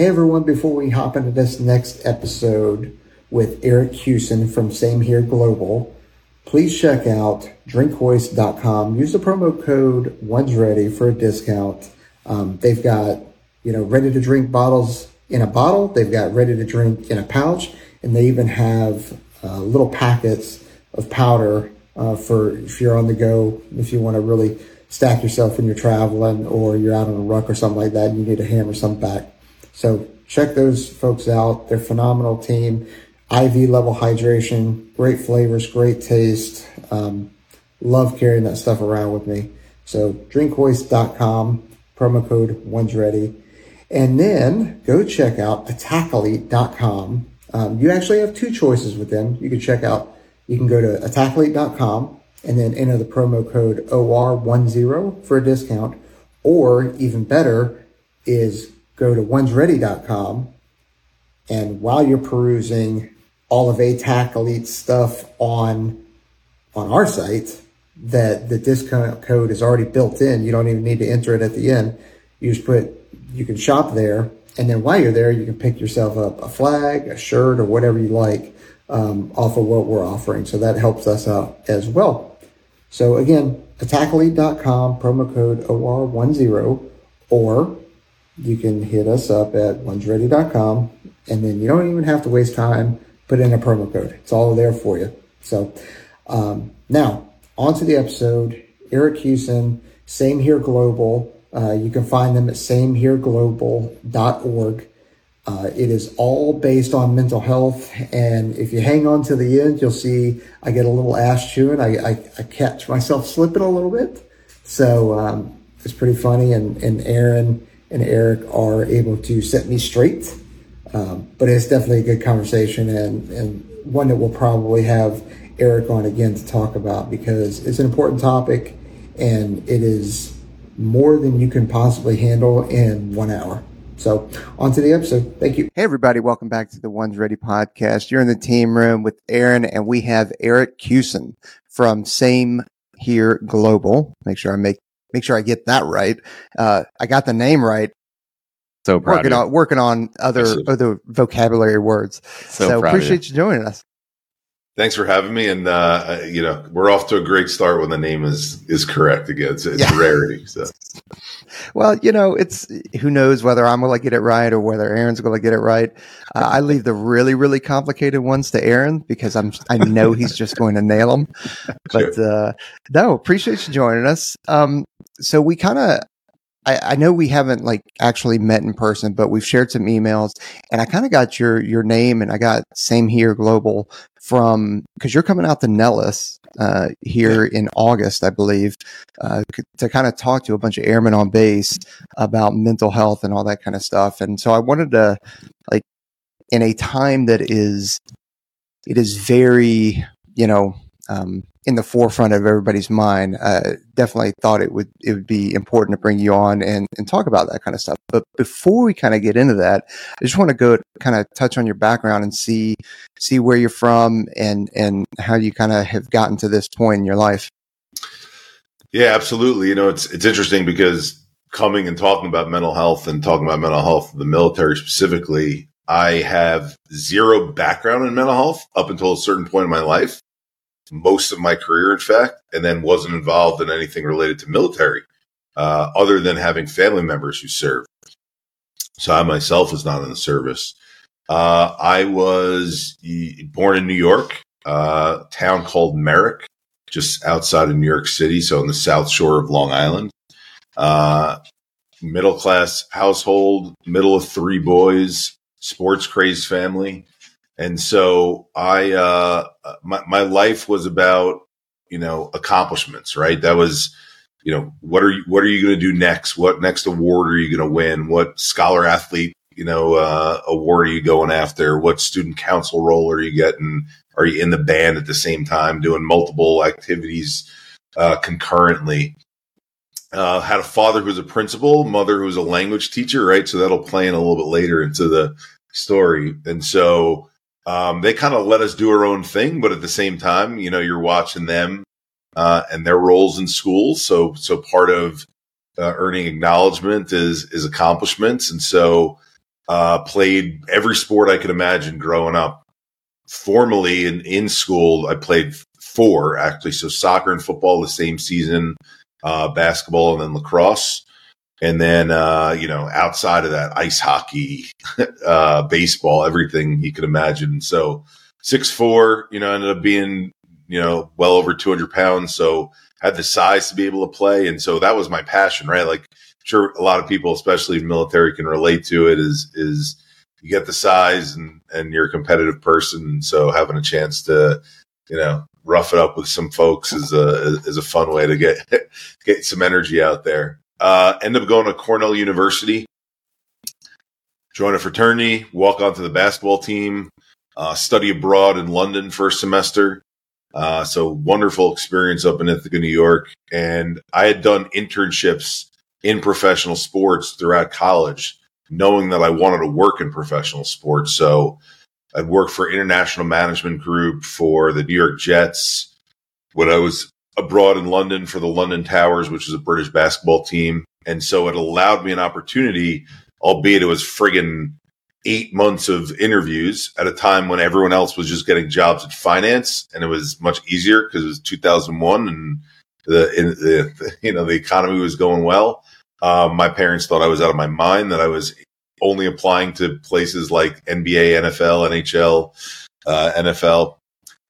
Hey everyone, before we hop into this next episode with Eric Kussin from Same Here Global, please check out drinkhoist.com. Use the promo code One's Ready for a discount. Um, they've got, you know, ready to drink bottles in a bottle. They've got ready to drink in a pouch and they even have uh, little packets of powder uh, for if you're on the go, if you want to really stack yourself when you're traveling or you're out on a ruck or something like that and you need to hammer something back. So check those folks out. They're phenomenal team. IV level hydration, great flavors, great taste. Um, love carrying that stuff around with me. So drinkhoist.com, promo code one's ready. And then go check out attackelite.com. Um, you actually have two choices with them. You can check out, you can go to attackelite.com and then enter the promo code OR10 for a discount. Or even better is go to onesready.com and while you're perusing all of Attack Elite stuff on on our site, that the discount code is already built in. You don't even need to enter it at the end. You just put you can shop there, and then while you're there, you can pick yourself up a flag, a shirt, or whatever you like um, off of what we're offering. So that helps us out as well. So again, attackelite.com, promo code OR10, or you can hit us up at onesready.com and then you don't even have to waste time, put in a promo code. It's all there for you. So, um, now on to the episode. Eric Kussin, Same Here Global. Uh, you can find them at samehereglobal.org. Uh, it is all based on mental health. And if you hang on to the end, you'll see I get a little ass chewing. I, I, I catch myself slipping a little bit. So um, it's pretty funny. And, and Aaron and Eric are able to set me straight. Um, but it's definitely a good conversation and, and one that we'll probably have Eric on again to talk about because it's an important topic and it is more than you can possibly handle in one hour. So on to the episode. Thank you. Hey everybody. Welcome back to the One's Ready podcast. You're in the team room with Aaron and we have Eric Kussin from Same Here Global. Make sure I make, make sure I get that right. Uh, I got the name right. So proud working on, working on other, other vocabulary words. So, so appreciate you joining us. Thanks for having me. And, uh, you know, we're off to a great start when the name is, is correct again. It's, it's yeah. a rarity. So, well, you know, it's who knows whether I'm going to get it right or whether Aaron's going to get it right. Uh, I leave the really, really complicated ones to Aaron because I'm, I know he's just going to nail them. But, sure. uh, no, appreciate you joining us. Um, so we kind of, I, I, know we haven't like actually met in person, but we've shared some emails and I kind of got your, your name and I got same here global from, cause you're coming out to Nellis, uh, here in August, I believe, uh, to kind of talk to a bunch of airmen on base about mental health and all that kind of stuff. And so I wanted to like in a time that is, it is very, you know, um, in the forefront of everybody's mind. Uh, definitely thought it would it would be important to bring you on and, and talk about that kind of stuff. But before we kind of get into that, I just want to go kind of touch on your background and see see where you're from and and how you kind of have gotten to this point in your life. Yeah, absolutely. You know, it's it's interesting because coming and talking about mental health and talking about mental health, the military specifically, I have zero background in mental health up until a certain point in my life most of my career, in fact, and then wasn't involved in anything related to military, uh, other than having family members who served. So I myself was not in the service. Uh, I was born in New York, uh, a town called Merrick, just outside of New York City, so on the south shore of Long Island. Uh, middle class household, middle of three boys, sports crazed family. And so I, uh, my, my life was about, you know, accomplishments, right? That was, you know, what are you, what are you going to do next? What next award are you going to win? What scholar athlete, you know, uh, award are you going after? What student council role are you getting? Are you in the band at the same time doing multiple activities, uh, concurrently? Uh, had a father who was a principal, mother who was a language teacher, right? So that'll play in a little bit later into the story. And so, um, they kind of let us do our own thing, but at the same time, you know, you're watching them uh, and their roles in schools. So, so part of uh, earning acknowledgement is is accomplishments, and so Uh, played every sport I could imagine growing up. Formally in, in school, I played four actually. So soccer and football the same season, uh, basketball and then lacrosse. And then, uh, you know, outside of that, ice hockey, uh, baseball, everything you could imagine. So six four, you know, ended up being, you know, well over 200 pounds. So had the size to be able to play. And so that was my passion, right? Like, sure, a lot of people, especially military, can relate to it is, is, you get the size and, and you're a competitive person. So having a chance to, you know, rough it up with some folks is a, is a fun way to get, get some energy out there. Uh, end up going to Cornell University, join a fraternity, walk onto the basketball team, uh, study abroad in London first semester. Uh, so wonderful experience up in Ithaca, New York. And I had done internships in professional sports throughout college, knowing that I wanted to work in professional sports. So I'd worked for International Management Group for the New York Jets when I was abroad in London for the London Towers, which is a British basketball team. And so it allowed me an opportunity, albeit it was friggin' eight months of interviews at a time when everyone else was just getting jobs in finance. And it was much easier because it was 2001 and the, the, you know, the economy was going well. Um, my parents thought I was out of my mind that I was only applying to places like NBA, NFL, NHL, uh, NFL.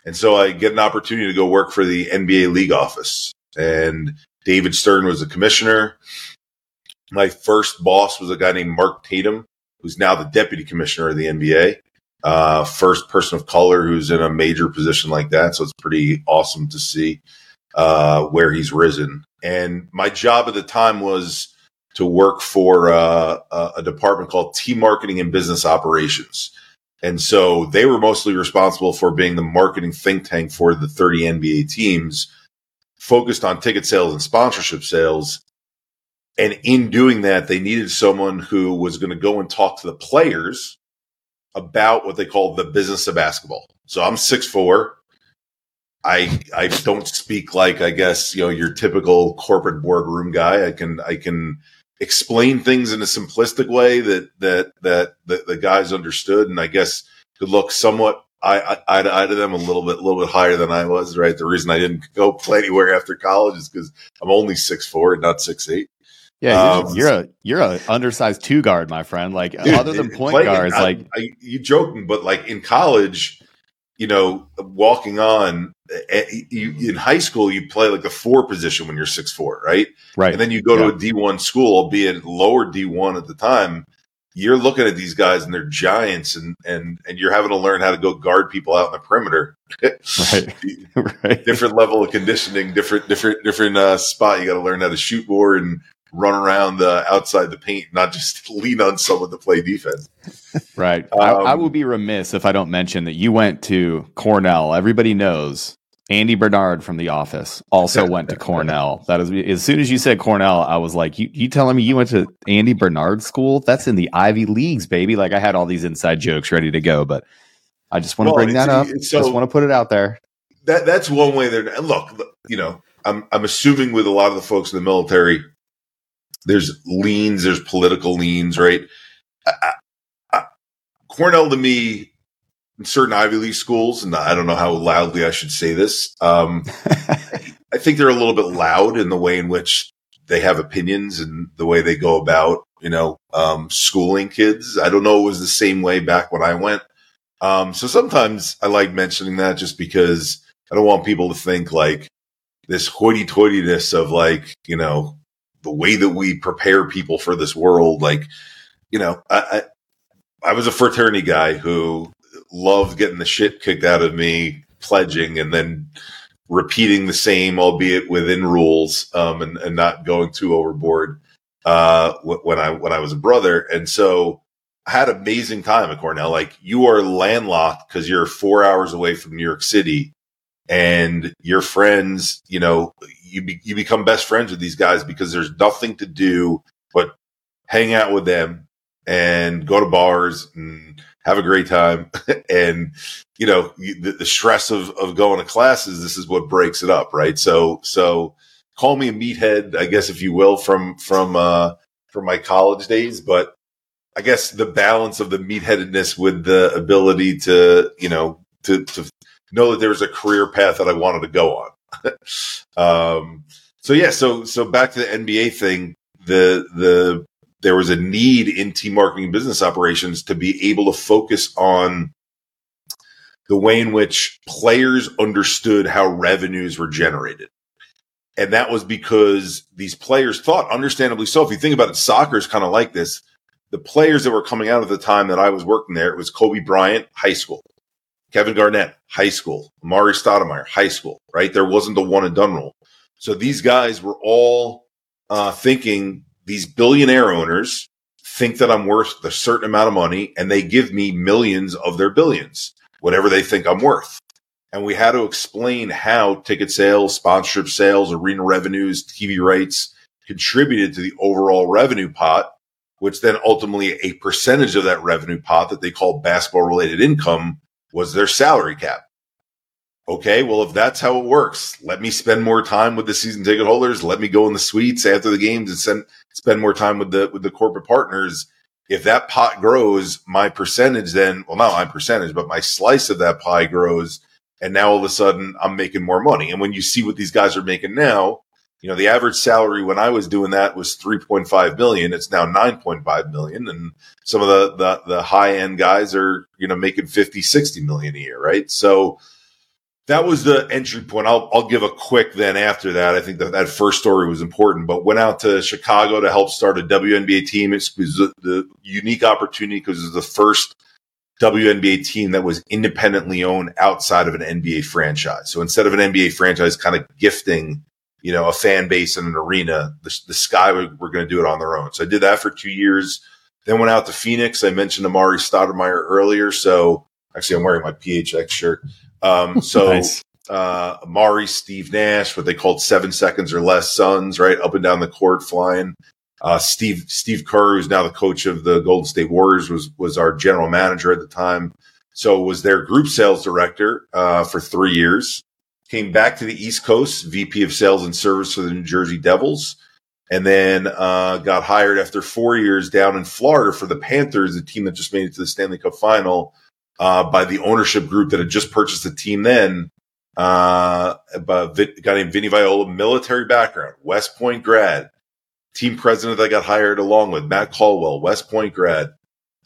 And so I get an opportunity to go work for the NBA league office. And David Stern was a commissioner. My first boss was a guy named Mark Tatum, who's now the deputy commissioner of the NBA. Uh, first person of color who's in a major position like that. So it's pretty awesome to see uh, where he's risen. And my job at the time was to work for uh, a department called T Marketing and Business Operations. And so they were mostly responsible for being the marketing think tank for the 30 NBA teams, focused on ticket sales and sponsorship sales. And in doing that, they needed someone who was going to go and talk to the players about what they call the business of basketball. So I'm six four. I I don't speak like I guess you know your typical corporate boardroom guy. I can I can explain things in a simplistic way that that that the, the guys understood, and I guess could look somewhat eye, eye to eye to them a little bit, a little bit higher than I was. Right. The reason I didn't go play anywhere after college is because I'm only six four and not six eight. Yeah, you're, um, you're, a you're a undersized two guard, my friend. Like dude, other than point playing, guards, I, like I, you joking, but like in college, you know, walking on you, in high school, you play like the four position when you're six four, right? Right. And then you go yeah. to a D one school, be albeit lower D one at the time. You're looking at these guys and they're giants, and and and you're having to learn how to go guard people out in the perimeter. right. right. Different level of conditioning, different different different uh, spot. You got to learn how to shoot more and run around the outside the paint, not just lean on someone to play defense. Right. Um, I, I, will be remiss if I don't mention that you went to Cornell. Everybody knows Andy Bernard from The Office also went to Cornell. That is, as soon as you said Cornell, I was like, you, you telling me you went to Andy Bernard school? That's in the Ivy Leagues, baby. Like I had all these inside jokes ready to go, but I just want to well, bring that up. So just want to put it out there. That that's one way there. Look, you know, I'm I'm assuming with a lot of the folks in the military, there's leans, there's political leans, right? I, I, Cornell to me, in certain Ivy League schools, and I don't know how loudly I should say this. Um, I think they're a little bit loud in the way in which they have opinions and the way they go about, you know, um, schooling kids. I don't know it was the same way back when I went. Um, so sometimes I like mentioning that just because I don't want people to think like this hoity toityness of like, you know, the way that we prepare people for this world. Like, you know, I, I, I was a fraternity guy who loved getting the shit kicked out of me, pledging, and then repeating the same, albeit within rules, um, and, and not going too overboard uh, when I when I was a brother. And so I had amazing time at Cornell. Like you are landlocked because you're four hours away from New York City, and your friends, you know, you be, you become best friends with these guys because there's nothing to do but hang out with them and go to bars and have a great time. and you know, the, the, stress of of going to classes, this is what breaks it up, right? So so call me a meathead, I guess if you will, from from uh from my college days, but I guess the balance of the meatheadedness with the ability to, you know, to, to know that there was a career path that I wanted to go on. um, so yeah, so so back to the NBA thing, the the there was a need in team marketing business operations to be able to focus on the way in which players understood how revenues were generated. And that was because these players thought, understandably so, if you think about it, soccer is kind of like this. The players that were coming out at the time that I was working there, it was Kobe Bryant, high school. Kevin Garnett, high school. Amar'e Stoudemire, high school, right? There wasn't the one and done rule. So these guys were all uh, thinking these billionaire owners think that I'm worth a certain amount of money and they give me millions of their billions, whatever they think I'm worth. And we had to explain how ticket sales, sponsorship sales, arena revenues, TV rights contributed to the overall revenue pot, which then ultimately a percentage of that revenue pot that they call basketball related income was their salary cap okay, well, if that's how it works, let me spend more time with the season ticket holders. Let me go in the suites after the games and send, spend more time with the with the corporate partners. If that pot grows, my percentage then, well, not my percentage, but my slice of that pie grows. And now all of a sudden I'm making more money. And when you see what these guys are making now, you know, the average salary when I was doing that was 3.5 million. It's now 9.5 million. And some of the, the, the high end guys are, you know, making 50, 60 million a year. Right. So, that was the entry point. I'll, I'll give a quick then after that. I think that that first story was important, but went out to Chicago to help start a WNBA team. It was the, the unique opportunity because it was the first WNBA team that was independently owned outside of an NBA franchise. So instead of an NBA franchise kind of gifting, you know, a fan base and an arena, the, the Sky were, were going to do it on their own. So I did that for two years. Then went out to Phoenix. I mentioned Amar'e Stoudemire earlier. So actually, I'm wearing my PHX shirt. Um, so nice. uh, Amar'e, Steve Nash, what they called seven seconds or less Suns, right up and down the court flying. Uh, Steve Steve Kerr, who's now the coach of the Golden State Warriors, was was our general manager at the time. So was their group sales director uh, for three years. Came back to the East Coast, VP of Sales and Service for the New Jersey Devils, and then uh, got hired after four years down in Florida for the Panthers, the team that just made it to the Stanley Cup Final uh, by the ownership group that had just purchased the team then. Uh, a guy named Vinny Viola, military background, West Point grad, team president that got hired along with Matt Caldwell, West Point grad.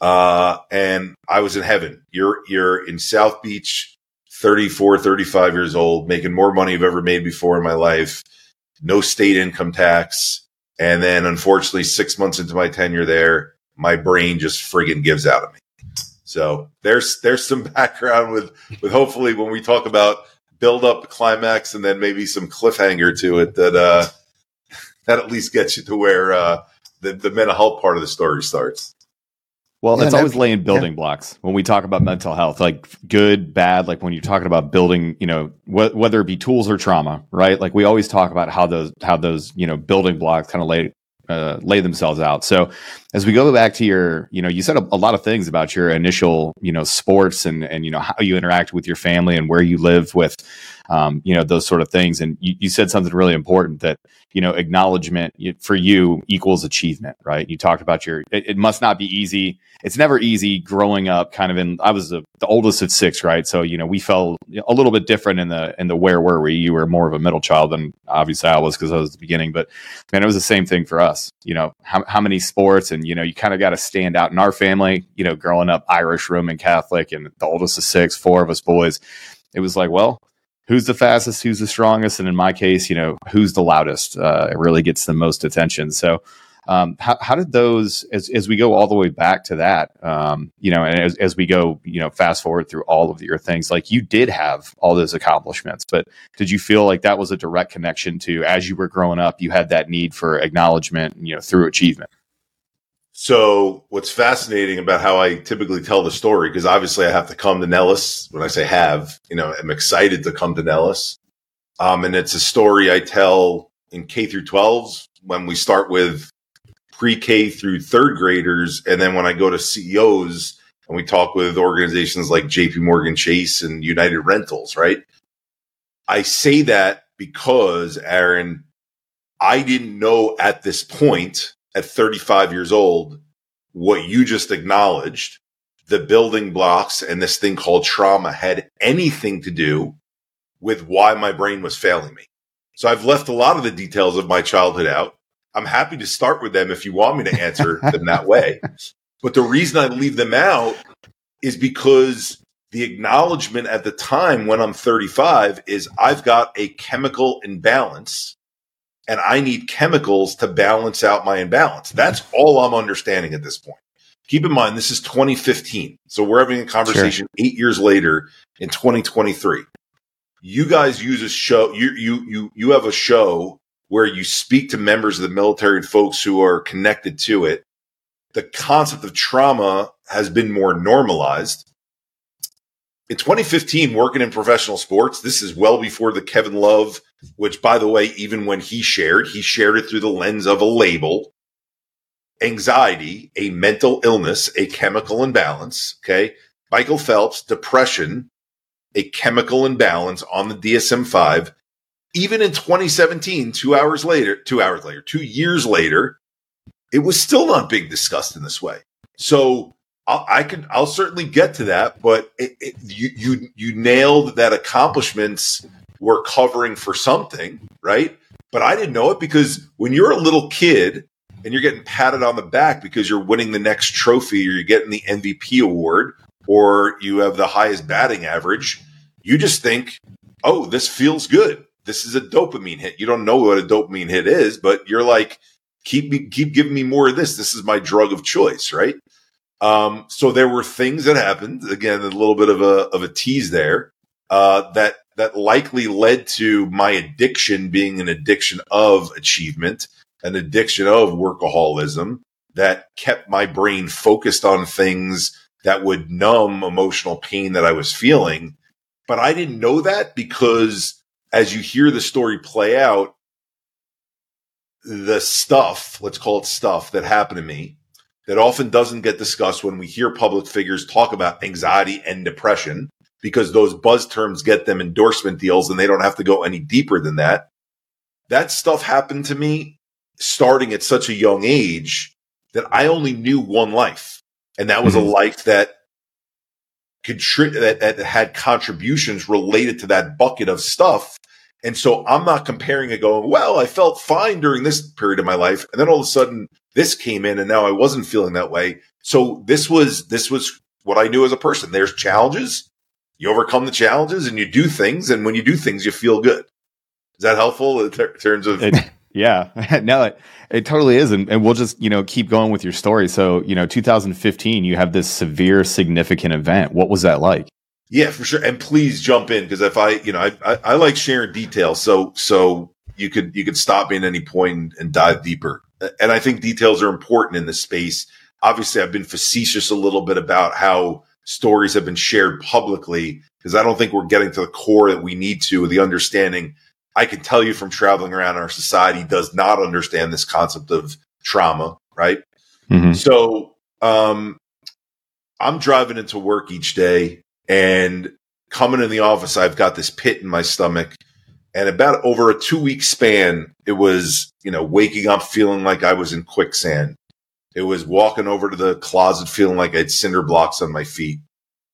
Uh, and I was in heaven. You're, you're in South Beach, 34, 35 years old, making more money I've ever made before in my life. No state income tax. And then unfortunately, six months into my tenure there, my brain just friggin' gives out of me. So there's there's some background with with hopefully when we talk about build up climax and then maybe some cliffhanger to it that uh that at least gets you to where uh the, the mental health part of the story starts. Well, yeah, it's always laying building yeah. blocks when we talk about mental health, like good, bad. Like when you're talking about building, you know, wh- whether it be tools or trauma, right? Like we always talk about how those how those you know building blocks kind of lay uh, lay themselves out. So as we go back to your, you know, you said a, a, lot of things about your initial, you know, sports and and you know how you interact with your family and where you live with, um, you know, those sort of things. And you, you said something really important that you know acknowledgement for you equals achievement, right? You talked about your. It, it must not be easy. It's never easy growing up. Kind of in. I was the, the oldest of six, right? So you know we felt a little bit different in the in the where were we? You were more of a middle child than obviously I was because I was the beginning. But man, it was the same thing for us. You know how how many sports and you know you kind of got to stand out in our family. You know, growing up Irish, Roman Catholic, and the oldest of six, four of us boys. It was like, well, who's the fastest, who's the strongest, and in my case, you know, who's the loudest. Uh, it really gets the most attention. So, um, how, how did those, as, as we go all the way back to that, um, you know, and as, as we go, you know, fast forward through all of your things, like you did have all those accomplishments, but did you feel like that was a direct connection to as you were growing up, you had that need for acknowledgement, you know, through achievement? So what's fascinating about how I typically tell the story, because obviously I have to come to Nellis. When I say have, you know, I'm excited to come to Nellis. Um, and it's a story I tell in K through 12s when we start with pre-K through third graders. And then when I go to CEOs and we talk with organizations like JP Morgan Chase and United Rentals, right? I say that because Aaron, I didn't know at this point at 35 years old what you just acknowledged, the building blocks and this thing called trauma had anything to do with why my brain was failing me. So I've left a lot of the details of my childhood out. I'm happy to start with them if you want me to answer them that way. But the reason I leave them out is because the acknowledgement at the time when I'm 35 is I've got a chemical imbalance and I need chemicals to balance out my imbalance. That's mm-hmm. all I'm understanding at this point. Keep in mind, this is 2015. So we're having a conversation sure. eight years later in 2023. You guys use a show, you, you, you, you have a show where you speak to members of the military and folks who are connected to it. The concept of trauma has been more normalized. In 2015, working in professional sports, this is well before the Kevin Love which by the way, even when he shared, he shared it through the lens of a label. Anxiety, a mental illness, a chemical imbalance. Okay. Michael Phelps, depression, a chemical imbalance on the DSM 5. Even in 2017, two hours later, two hours later, two years later, it was still not being discussed in this way. So I'll, I can, I'll certainly get to that, but it, it, you, you, you nailed that accomplishments were covering for something, right? But I didn't know it because when you're a little kid and you're getting patted on the back because you're winning the next trophy or you're getting the MVP award or you have the highest batting average, you just think, oh, this feels good. This is a dopamine hit. You don't know what a dopamine hit is, but you're like, keep me, keep giving me more of this. This is my drug of choice, right? Um, so there were things that happened. Again, a little bit of a of a tease there uh, that that likely led to my addiction being an addiction of achievement, an addiction of workaholism that kept my brain focused on things that would numb emotional pain that I was feeling. But I didn't know that because as you hear the story play out, the stuff, let's call it stuff that happened to me that often doesn't get discussed when we hear public figures talk about anxiety and depression because those buzz terms get them endorsement deals and they don't have to go any deeper than that. That stuff happened to me starting at such a young age that I only knew one life. And that was mm-hmm. a life that contri- that, that had contributions related to that bucket of stuff. And so I'm not comparing it going, well, I felt fine during this period of my life. And then all of a sudden this came in and now I wasn't feeling that way. So this was, this was what I knew as a person. There's challenges you overcome the challenges and you do things. And when you do things, you feel good. Is that helpful in ter- terms of? It, yeah, no, it, it totally is. And, and we'll just, you know, keep going with your story. So, you know, 2015, you have this severe, significant event. What was that like? Yeah, for sure. And please jump in because if I, you know, I, I, I, like sharing details. So, so you could, you could stop me at any point and, and dive deeper. And I think details are important in this space. Obviously, I've been facetious a little bit about how stories have been shared publicly because I don't think we're getting to the core that we need to, the understanding. I can tell you from traveling around our society does not understand this concept of trauma, right? Mm-hmm. So, um, I'm driving into work each day and coming in the office, I've got this pit in my stomach. And about over a two week span, it was, you know, waking up feeling like I was in quicksand. It was walking over to the closet feeling like I had cinder blocks on my feet.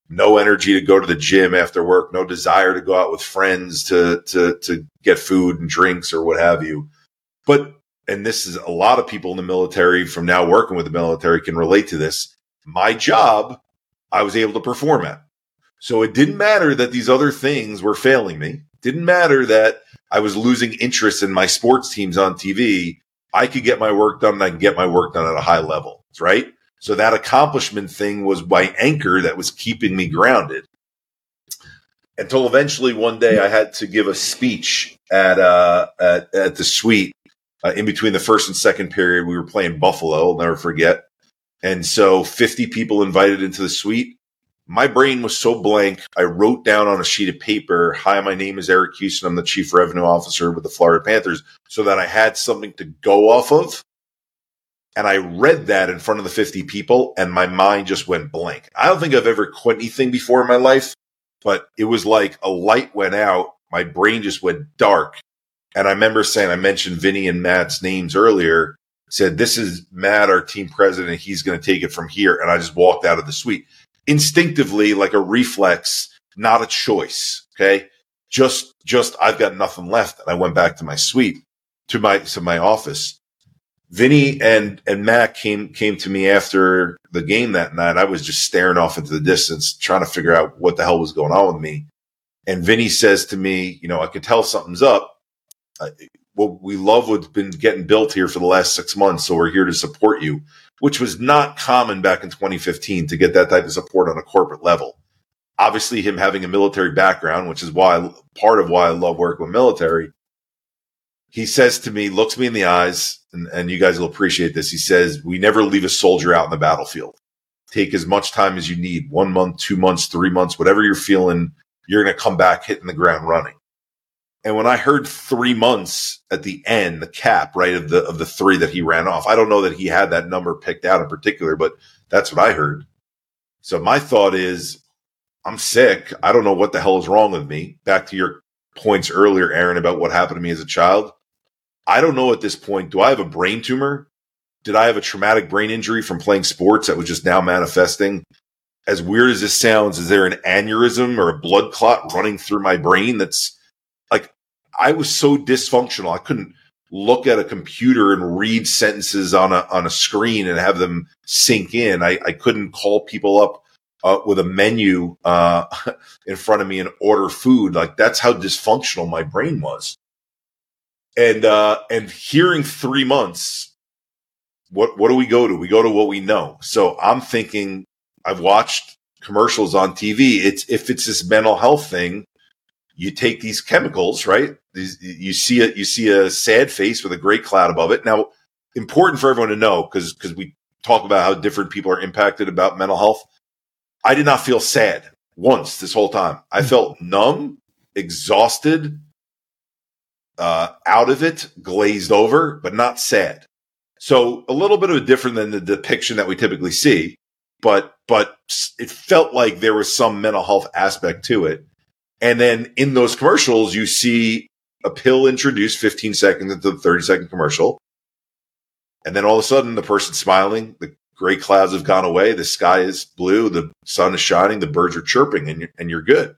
No energy to go to the gym after work, no desire to go out with friends to to to get food and drinks or what have you. But and this is a lot of people in the military from now working with the military can relate to this. My job, I was able to perform at. So it didn't matter that these other things were failing me. Didn't matter that I was losing interest in my sports teams on TV. I could get my work done and I can get my work done at a high level, right? So that accomplishment thing was my anchor that was keeping me grounded. Until eventually one day I had to give a speech at uh, at, at the suite uh, in between the first and second period. We were playing Buffalo, I'll never forget. And so 50 people invited into the suite my brain was so blank. I wrote down on a sheet of paper, Hi, my name is Eric Kussin. I'm the chief revenue officer with the Florida Panthers, so that I had something to go off of. And I read that in front of the 50 people, and my mind just went blank. I don't think I've ever quit anything before in my life, but it was like a light went out. My brain just went dark. And I remember saying, I mentioned Vinny and Matt's names earlier. said, This is Matt, our team president. He's going to take it from here. And I just walked out of the suite instinctively, like a reflex, not a choice. Okay. Just, just, I've got nothing left. And I went back to my suite, to my, to my office. Vinny and, and Mac came, came to me after the game that night. I was just staring off into the distance, trying to figure out what the hell was going on with me. And Vinny says to me, you know, I could tell something's up. What we love what's been getting built here for the last six months. So we're here to support you, which was not common back in 2015 to get that type of support on a corporate level. Obviously, him having a military background, which is why part of why I love working with military. He says to me, looks me in the eyes, and, and you guys will appreciate this. He says, We never leave a soldier out in the battlefield. Take as much time as you need one month, two months, three months, whatever you're feeling, you're going to come back hitting the ground running. And when I heard three months at the end, the cap, right, of the of the three that he ran off, I don't know that he had that number picked out in particular, but that's what I heard. So my thought is, I'm sick. I don't know what the hell is wrong with me. Back to your points earlier, Aaron, about what happened to me as a child. I don't know at this point. Do I have a brain tumor? Did I have a traumatic brain injury from playing sports that was just now manifesting? As weird as this sounds, is there an aneurysm or a blood clot running through my brain that's I was so dysfunctional. I couldn't look at a computer and read sentences on a on a screen and have them sink in. I, I couldn't call people up uh, with a menu uh, in front of me and order food. Like that's how dysfunctional my brain was and uh, and hearing three months, what what do we go to? We go to what we know. So I'm thinking, I've watched commercials on TV. It's if it's this mental health thing, you take these chemicals, right? These, you see a you see a sad face with a gray cloud above it. Now, important for everyone to know because because we talk about how different people are impacted about mental health. I did not feel sad once this whole time. I felt numb, exhausted, uh, out of it, glazed over, but not sad. So a little bit of a different than the depiction that we typically see, but but it felt like there was some mental health aspect to it. And then in those commercials, you see a pill introduced 15 seconds into the 30 second commercial. And then all of a sudden, the person's smiling, the gray clouds have gone away, the sky is blue, the sun is shining, the birds are chirping, and you're, and you're good.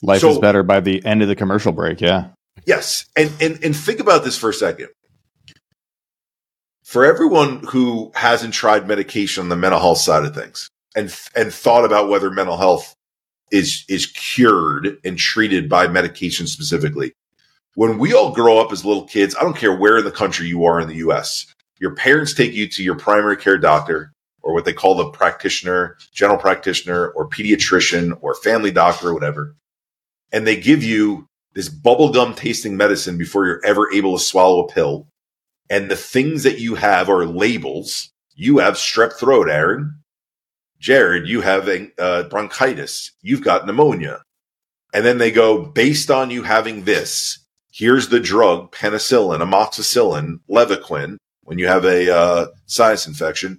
Life so, is better by the end of the commercial break. Yeah. Yes. And, and, and think about this for a second. For everyone who hasn't tried medication on the mental health side of things and, and thought about whether mental health is, is cured and treated by medication specifically, when we all grow up as little kids, I don't care where in the country you are in the US, your parents take you to your primary care doctor or what they call the practitioner, general practitioner, or pediatrician, or family doctor, or whatever. And they give you this bubblegum tasting medicine before you're ever able to swallow a pill. And the things that you have are labels. You have strep throat, Aaron. Jared, you have uh, bronchitis. You've got pneumonia. And then they go, based on you having this, here's the drug, penicillin, amoxicillin, Levaquin, when you have a uh, sinus infection.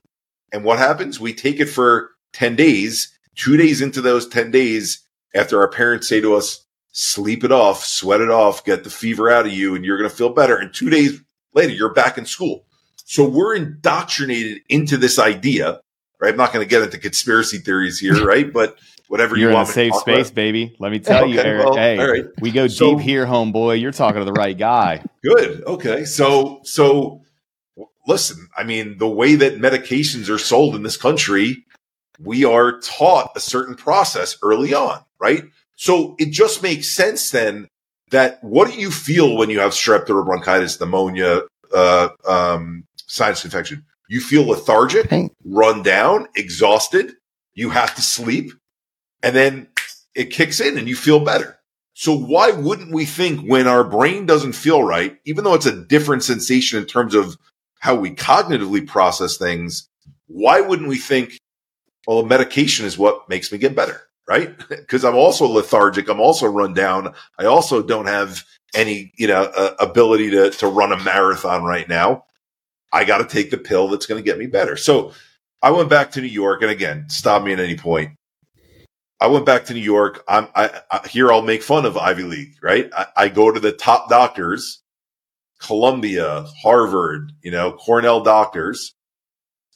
And what happens? We take it for 10 days. Two days into those 10 days, after our parents say to us, sleep it off, sweat it off, get the fever out of you, and you're going to feel better. And two days later, you're back in school. So we're indoctrinated into this idea, right? I'm not going to get into conspiracy theories here, right? But whatever you're you want. Safe space, about. baby. Let me tell okay, you, Eric. Well, hey, we go so, deep here, homeboy. You're talking to the right guy. Good. Okay. So, so listen, I mean, the way that medications are sold in this country, we are taught a certain process early on, right? So it just makes sense then that what do you feel when you have strep throat bronchitis, pneumonia, uh, um, sinus infection? You feel lethargic, run down, exhausted. You have to sleep, and then it kicks in, and you feel better. So why wouldn't we think when our brain doesn't feel right, even though it's a different sensation in terms of how we cognitively process things, why wouldn't we think, well, medication is what makes me get better? right? Because I'm also lethargic. I'm also run down. I also don't have any, you know, uh, ability to to run a marathon right now. I got to take the pill that's going to get me better. So I went back to New York, and again, stop me at any point. I went back to New York. I'm I, I here. I'll make fun of Ivy League, right? I, I go to the top doctors, Columbia, Harvard, you know, Cornell doctors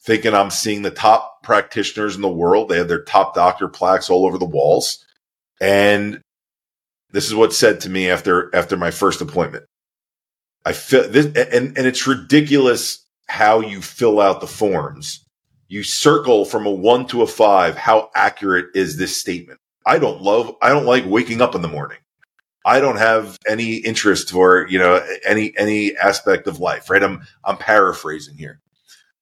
thinking I'm seeing the top practitioners in the world. They have their top doctor plaques all over the walls. And this is what's said to me after after my first appointment. I feel this and, and it's ridiculous how you fill out the forms. You circle from a one to a five, how accurate is this statement? I don't love I don't like waking up in the morning. I don't have any interest for, you know, any any aspect of life, right? I'm I'm paraphrasing here.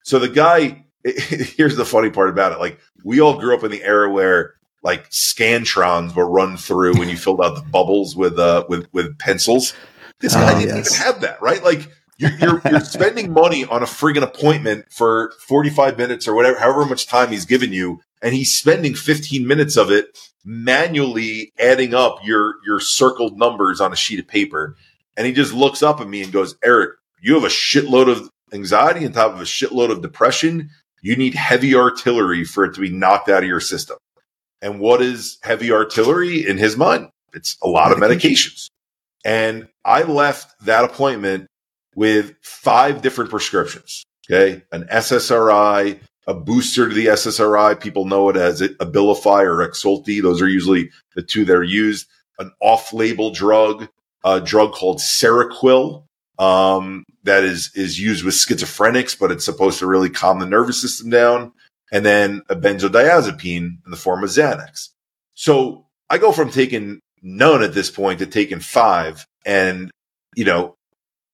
So the guy here's the funny part about it. Like we all grew up in the era where like scantrons were run through when you filled out the bubbles with uh with with pencils. This guy oh, didn't yes. even have that, right? Like you're, you're, you're spending money on a friggin' appointment for 45 minutes or whatever, however much time he's given you, and he's spending 15 minutes of it manually adding up your your circled numbers on a sheet of paper. And he just looks up at me and goes, Eric, you have a shitload of anxiety on top of a shitload of depression. You need heavy artillery for it to be knocked out of your system. And what is heavy artillery in his mind? It's a lot of medications. And I left that appointment with five different prescriptions. Okay. An SSRI, a booster to the SSRI. People know it as Abilify or Rexulti. Those are usually the two that are used. An off-label drug, a drug called Seroquel, um, that is is used with schizophrenics, but it's supposed to really calm the nervous system down. And then a benzodiazepine in the form of Xanax. So I go from taking none at this point to taking five, and you know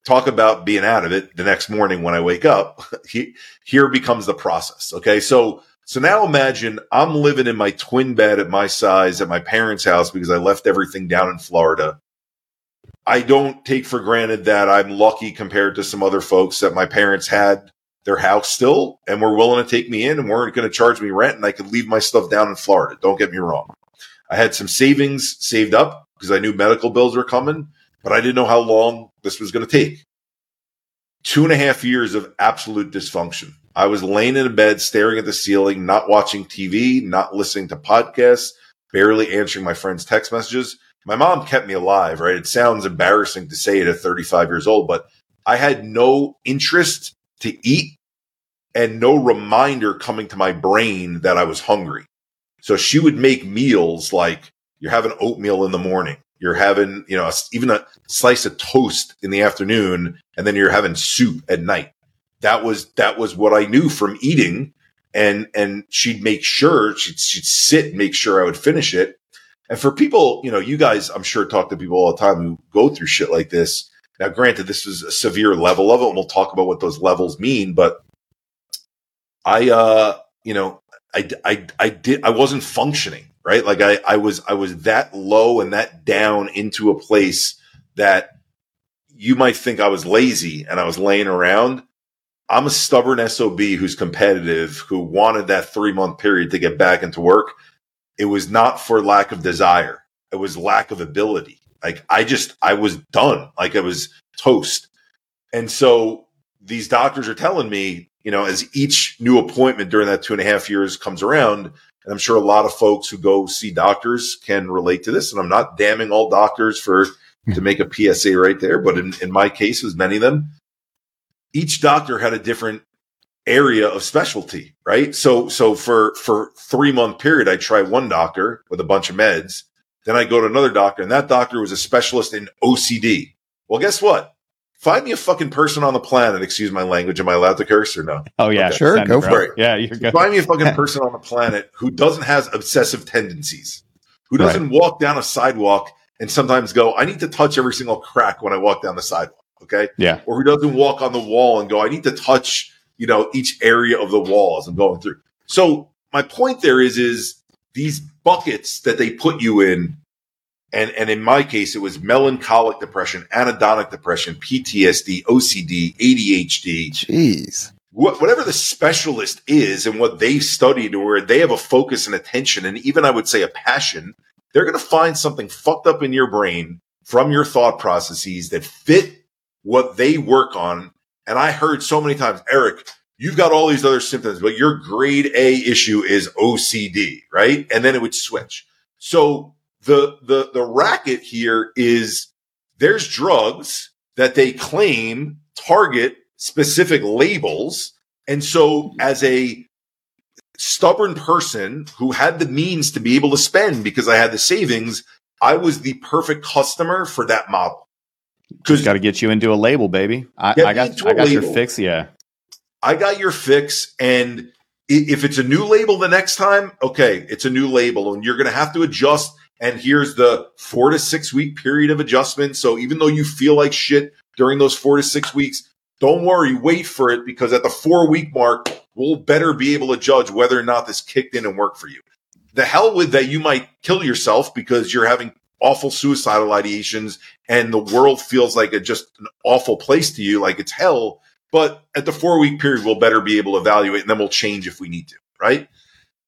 talk about being out of it the next morning when I wake up. he, here becomes the process. Okay. So, so now imagine I'm living in my twin bed at my size at my parents' house because I left everything down in Florida. I don't take for granted that I'm lucky compared to some other folks that my parents had their house still and were willing to take me in and weren't going to charge me rent and I could leave my stuff down in Florida. Don't get me wrong. I had some savings saved up because I knew medical bills were coming but I didn't know how long this was going to take. Two and a half years of absolute dysfunction. I was laying in a bed, staring at the ceiling, not watching TV, not listening to podcasts, barely answering my friends' text messages. My mom kept me alive, right? It sounds embarrassing to say it at 35 years old, but I had no interest to eat and no reminder coming to my brain that I was hungry. So she would make meals like you're having oatmeal in the morning you're having, you know, even a slice of toast in the afternoon, and then you're having soup at night. That was that was what I knew from eating, and and she'd make sure she'd, she'd sit, make sure I would finish it. And for people, you know, you guys, I'm sure talk to people all the time who go through shit like this. Now, granted, this was a severe level of it, and we'll talk about what those levels mean. But I, uh, you know, I, I, I did, I wasn't functioning right? Like I, I was, I was that low and that down into a place that you might think I was lazy and I was laying around. I'm a stubborn SOB who's competitive, who wanted that three month period to get back into work. It was not for lack of desire. It was lack of ability. Like I just, I was done. Like I was toast. And so these doctors are telling me, you know, as each new appointment during that two and a half years comes around, and I'm sure a lot of folks who go see doctors can relate to this. And I'm not damning all doctors for hmm. to make a PSA right there, but in, in my cases, many of them, each doctor had a different area of specialty, right? So, so for, for three month period, I try one doctor with a bunch of meds. Then I go to another doctor and that doctor was a specialist in OCD. Well, guess what? Find me a fucking person on the planet. Excuse my language. Am I allowed to curse or no? Oh yeah, okay. sure. Go for it. Yeah, you're good. Find me a fucking person on the planet who doesn't have obsessive tendencies, who doesn't right. walk down a sidewalk and sometimes go, "I need to touch every single crack when I walk down the sidewalk." Okay. Yeah. Or who doesn't walk on the wall and go, "I need to touch," you know, each area of the wall as I'm going through. So my point there is, is these buckets that they put you in and and in my case it was melancholic depression anhedonic depression ptsd ocd adhd jeez. What, whatever the specialist is and what they've studied or where they have a focus and attention and even i would say a passion they're going to find something fucked up in your brain from your thought processes that fit what they work on. And i heard so many times eric you've got all these other symptoms but your grade a issue is ocd right? And then it would switch. So the the the racket here is there's drugs that they claim target specific labels. And so as a stubborn person who had the means to be able to spend because I had the savings, I was the perfect customer for that model. Because got to get you into a label, baby. I, I got I got label. your fix. Yeah, I got your fix, and if it's a new label the next time, okay, it's a new label, and you're going to have to adjust. And here's the four to six week period of adjustment. So even though you feel like shit during those four to six weeks, don't worry, wait for it because at the four week mark, we'll better be able to judge whether or not this kicked in and worked for you. The hell with that you might kill yourself because you're having awful suicidal ideations and the world feels like a just an awful place to you, like it's hell. But at the four week period, we'll better be able to evaluate and then we'll change if we need to, right?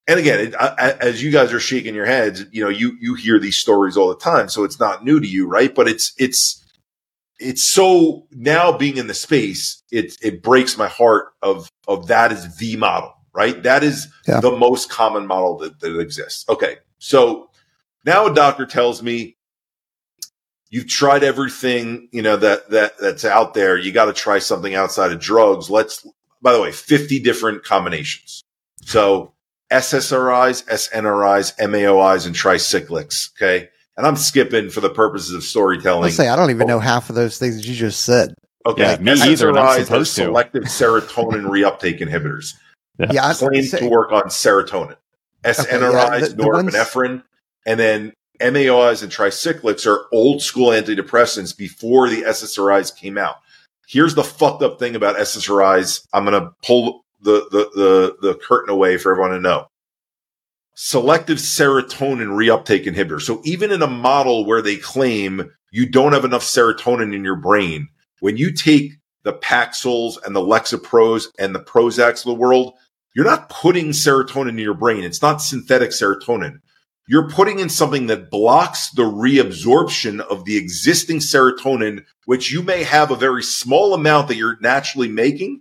And again, it, I, as you guys are shaking your heads, you know, you, you hear these stories all the time. So it's not new to you, right? But it's, it's, it's so now being in the space, it it breaks my heart of of that is the model, right? That is yeah. the most common model that, that exists. Okay. So now a doctor tells me you've tried everything, you know, that that that's out there. You got to try something outside of drugs. Let's by the way, 50 different combinations. So SSRIs, SNRIs, MAOIs, and tricyclics. Okay and I'm skipping for the purposes of storytelling. I say I don't even know oh. half of those things that you just said. Okay, yeah, me either. I'm supposed to. Selective serotonin reuptake inhibitors. Yeah, yeah claim to work on serotonin. SNRIs, okay, yeah, the, the norepinephrine, ones... and then MAOIs and tricyclics are old school antidepressants before the SSRIs came out. Here's the fucked up thing about SSRIs. I'm going to pull the, the, the, the curtain away for everyone to know selective serotonin reuptake inhibitor. So even in a model where they claim you don't have enough serotonin in your brain, when you take the Paxils and the Lexapros and the Prozacs of the world, you're not putting serotonin in your brain. It's not synthetic serotonin. You're putting in something that blocks the reabsorption of the existing serotonin, which you may have a very small amount that you're naturally making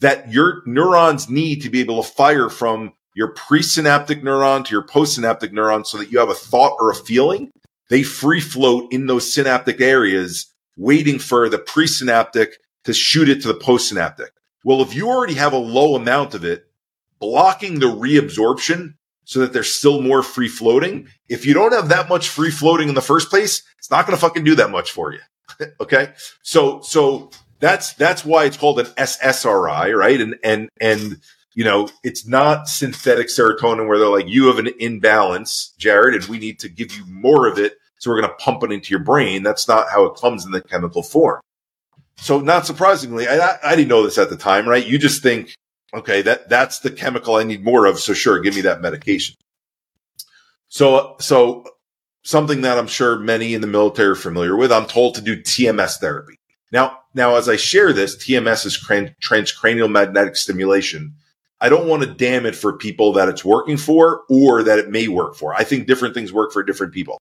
that your neurons need to be able to fire from your presynaptic neuron to your postsynaptic neuron so that you have a thought or a feeling. They free float in those synaptic areas, waiting for the presynaptic to shoot it to the postsynaptic. Well, if you already have a low amount of it, blocking the reabsorption so that there's still more free floating. If you don't have that much free floating in the first place, it's not going to fucking do that much for you. okay. So, so that's, that's why it's called an SSRI, right? And, and, and you know, it's not synthetic serotonin where they're like, you have an imbalance, Jared, and we need to give you more of it. So we're going to pump it into your brain. That's not how it comes in the chemical form. So not surprisingly, I, I didn't know this at the time, right? You just think, okay, that, that's the chemical I need more of. So sure, give me that medication. So, so something that I'm sure many in the military are familiar with, I'm told to do TMS therapy. Now, now, as I share this, TMS is transcranial magnetic stimulation I don't want to damn it for people that it's working for or that it may work for. I think different things work for different people.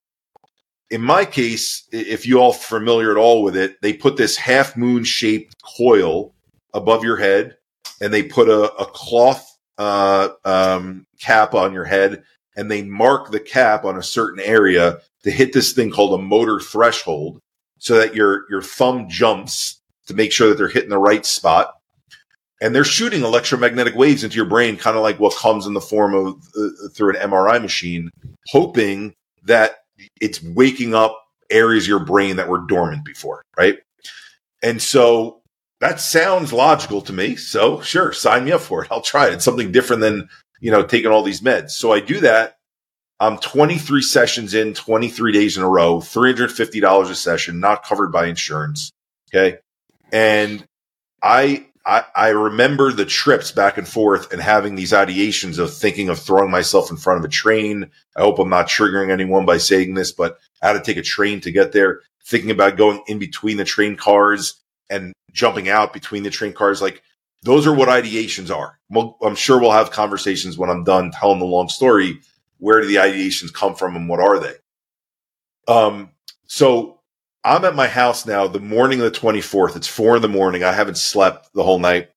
In my case, if you all familiar at all with it, they put this half moon shaped coil above your head and they put a, a cloth uh, um, cap on your head and they mark the cap on a certain area to hit this thing called a motor threshold so that your, your thumb jumps to make sure that they're hitting the right spot and they're shooting electromagnetic waves into your brain, kind of like what comes in the form of uh, through an MRI machine, hoping that it's waking up areas of your brain that were dormant before, right? And so that sounds logical to me. So sure, sign me up for it. I'll try it. It's something different than, you know, taking all these meds. So I do that. I'm 23 sessions in, 23 days in a row, $350 a session, not covered by insurance. Okay. And I I, I remember the trips back and forth and having these ideations of thinking of throwing myself in front of a train. I hope I'm not triggering anyone by saying this, but I had to take a train to get there. Thinking about going in between the train cars and jumping out between the train cars. Like those are what ideations are. I'm sure we'll have conversations when I'm done telling the long story. Where do the ideations come from and what are they? Um, so I'm at my house now, the morning of the 24th. It's four in the morning. I haven't slept the whole night.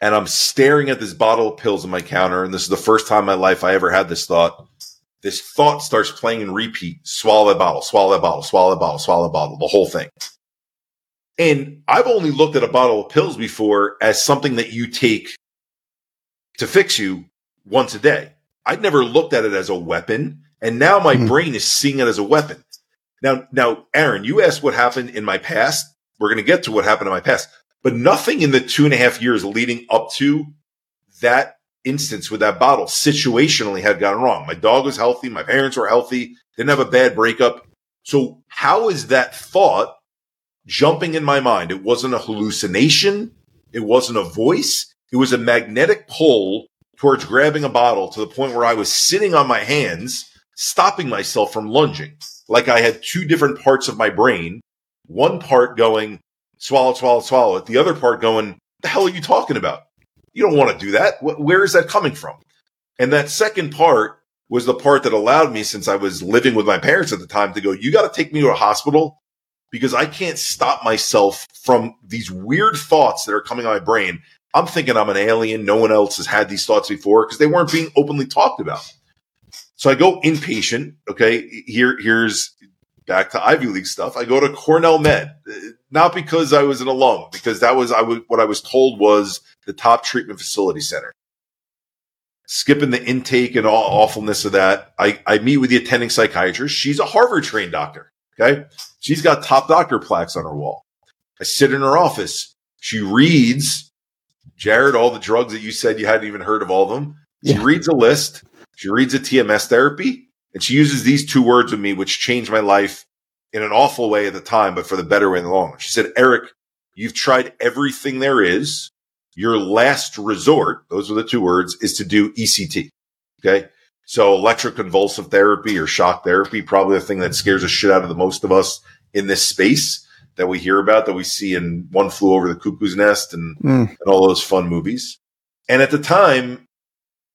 And I'm staring at this bottle of pills on my counter. And this is the first time in my life I ever had this thought. This thought starts playing in repeat. Swallow that bottle, swallow that bottle, swallow that bottle, swallow that bottle, the whole thing. And I've only looked at a bottle of pills before as something that you take to fix you once a day. I'd never looked at it as a weapon. And now my mm-hmm. brain is seeing it as a weapon. Now, now, Aaron, you asked what happened in my past. We're going to get to what happened in my past, but nothing in the two and a half years leading up to that instance with that bottle situationally had gone wrong. My dog was healthy. My parents were healthy. Didn't have a bad breakup. So how is that thought jumping in my mind? It wasn't a hallucination. It wasn't a voice. It was a magnetic pull towards grabbing a bottle to the point where I was sitting on my hands, stopping myself from lunging. Like I had two different parts of my brain. One part going, swallow, swallow, swallow it. The other part going, the hell are you talking about? You don't want to do that. Where is that coming from? And that second part was the part that allowed me, since I was living with my parents at the time, to go, you got to take me to a hospital because I can't stop myself from these weird thoughts that are coming on my brain. I'm thinking I'm an alien. No one else has had these thoughts before because they weren't being openly talked about. So I go inpatient. Okay. Here, here's back to Ivy League stuff. I go to Cornell Med, not because I was an alum, because that was I was what I was told was the top treatment facility center. Skipping the intake and all awfulness of that, I, I meet with the attending psychiatrist. She's a Harvard trained doctor. Okay. She's got top doctor plaques on her wall. I sit in her office. She reads, Jared, all the drugs that you said you hadn't even heard of all of them. She yeah. reads a list. She reads a TMS therapy and she uses these two words with me, which changed my life in an awful way at the time, but for the better way in the long run. She said, Eric, you've tried everything there is. Your last resort, those are the two words, is to do ECT. Okay. So electroconvulsive therapy or shock therapy, probably the thing that scares the shit out of the most of us in this space that we hear about, that we see in One Flew Over the Cuckoo's Nest and, mm. and all those fun movies. And at the time,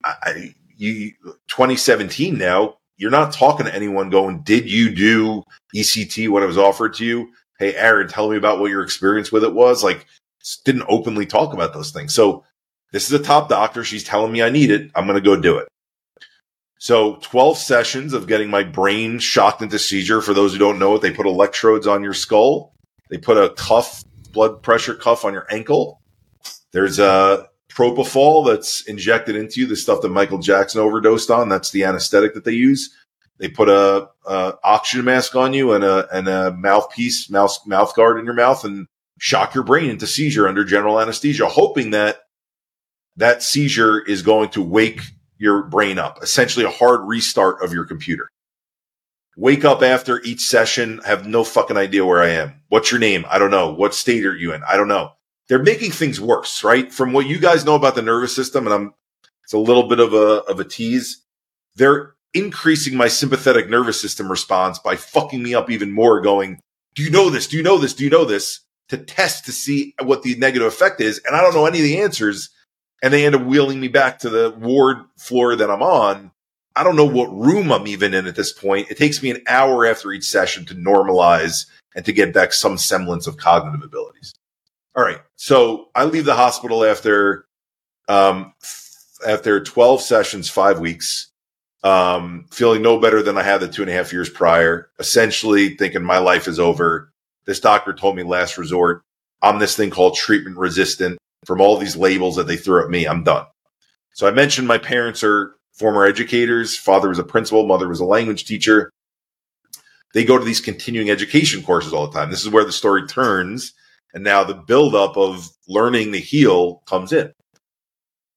I, you, 2017 now, you're not talking to anyone going, did you do ECT when it was offered to you? Hey, Aaron, tell me about what your experience with it was. Like, didn't openly talk about those things. So this is a top doctor. She's telling me I need it. I'm going to go do it. So 12 sessions of getting my brain shocked into seizure. For those who don't know it, they put electrodes on your skull. They put a cuff, blood pressure cuff on your ankle. There's a propofol that's injected into you, the stuff that Michael Jackson overdosed on. That's the anesthetic that they use. They put a, a oxygen mask on you and a and a mouthpiece, mouth mouth guard in your mouth, and shock your brain into seizure under general anesthesia, hoping that that seizure is going to wake your brain up, essentially a hard restart of your computer. Wake up after each session, have no fucking idea where I am. What's your name? I don't know. What state are you in? I don't know. They're making things worse, right? From what you guys know about the nervous system, and I'm, it's a little bit of a, of a tease. They're increasing my sympathetic nervous system response by fucking me up even more going, do you know this? Do you know this? Do you know this? To test to see what the negative effect is. And I don't know any of the answers. And they end up wheeling me back to the ward floor that I'm on. I don't know what room I'm even in at this point. It takes me an hour after each session to normalize and to get back some semblance of cognitive abilities. All right. So I leave the hospital after, um, after 12 sessions, five weeks, um, feeling no better than I had the two and a half years prior, essentially thinking my life is over. This doctor told me last resort, I'm this thing called treatment resistant from all these labels that they threw at me. I'm done. So I mentioned my parents are former educators. Father was a principal. Mother was a language teacher. They go to these continuing education courses all the time. This is where the story turns. And now the buildup of learning to heal comes in.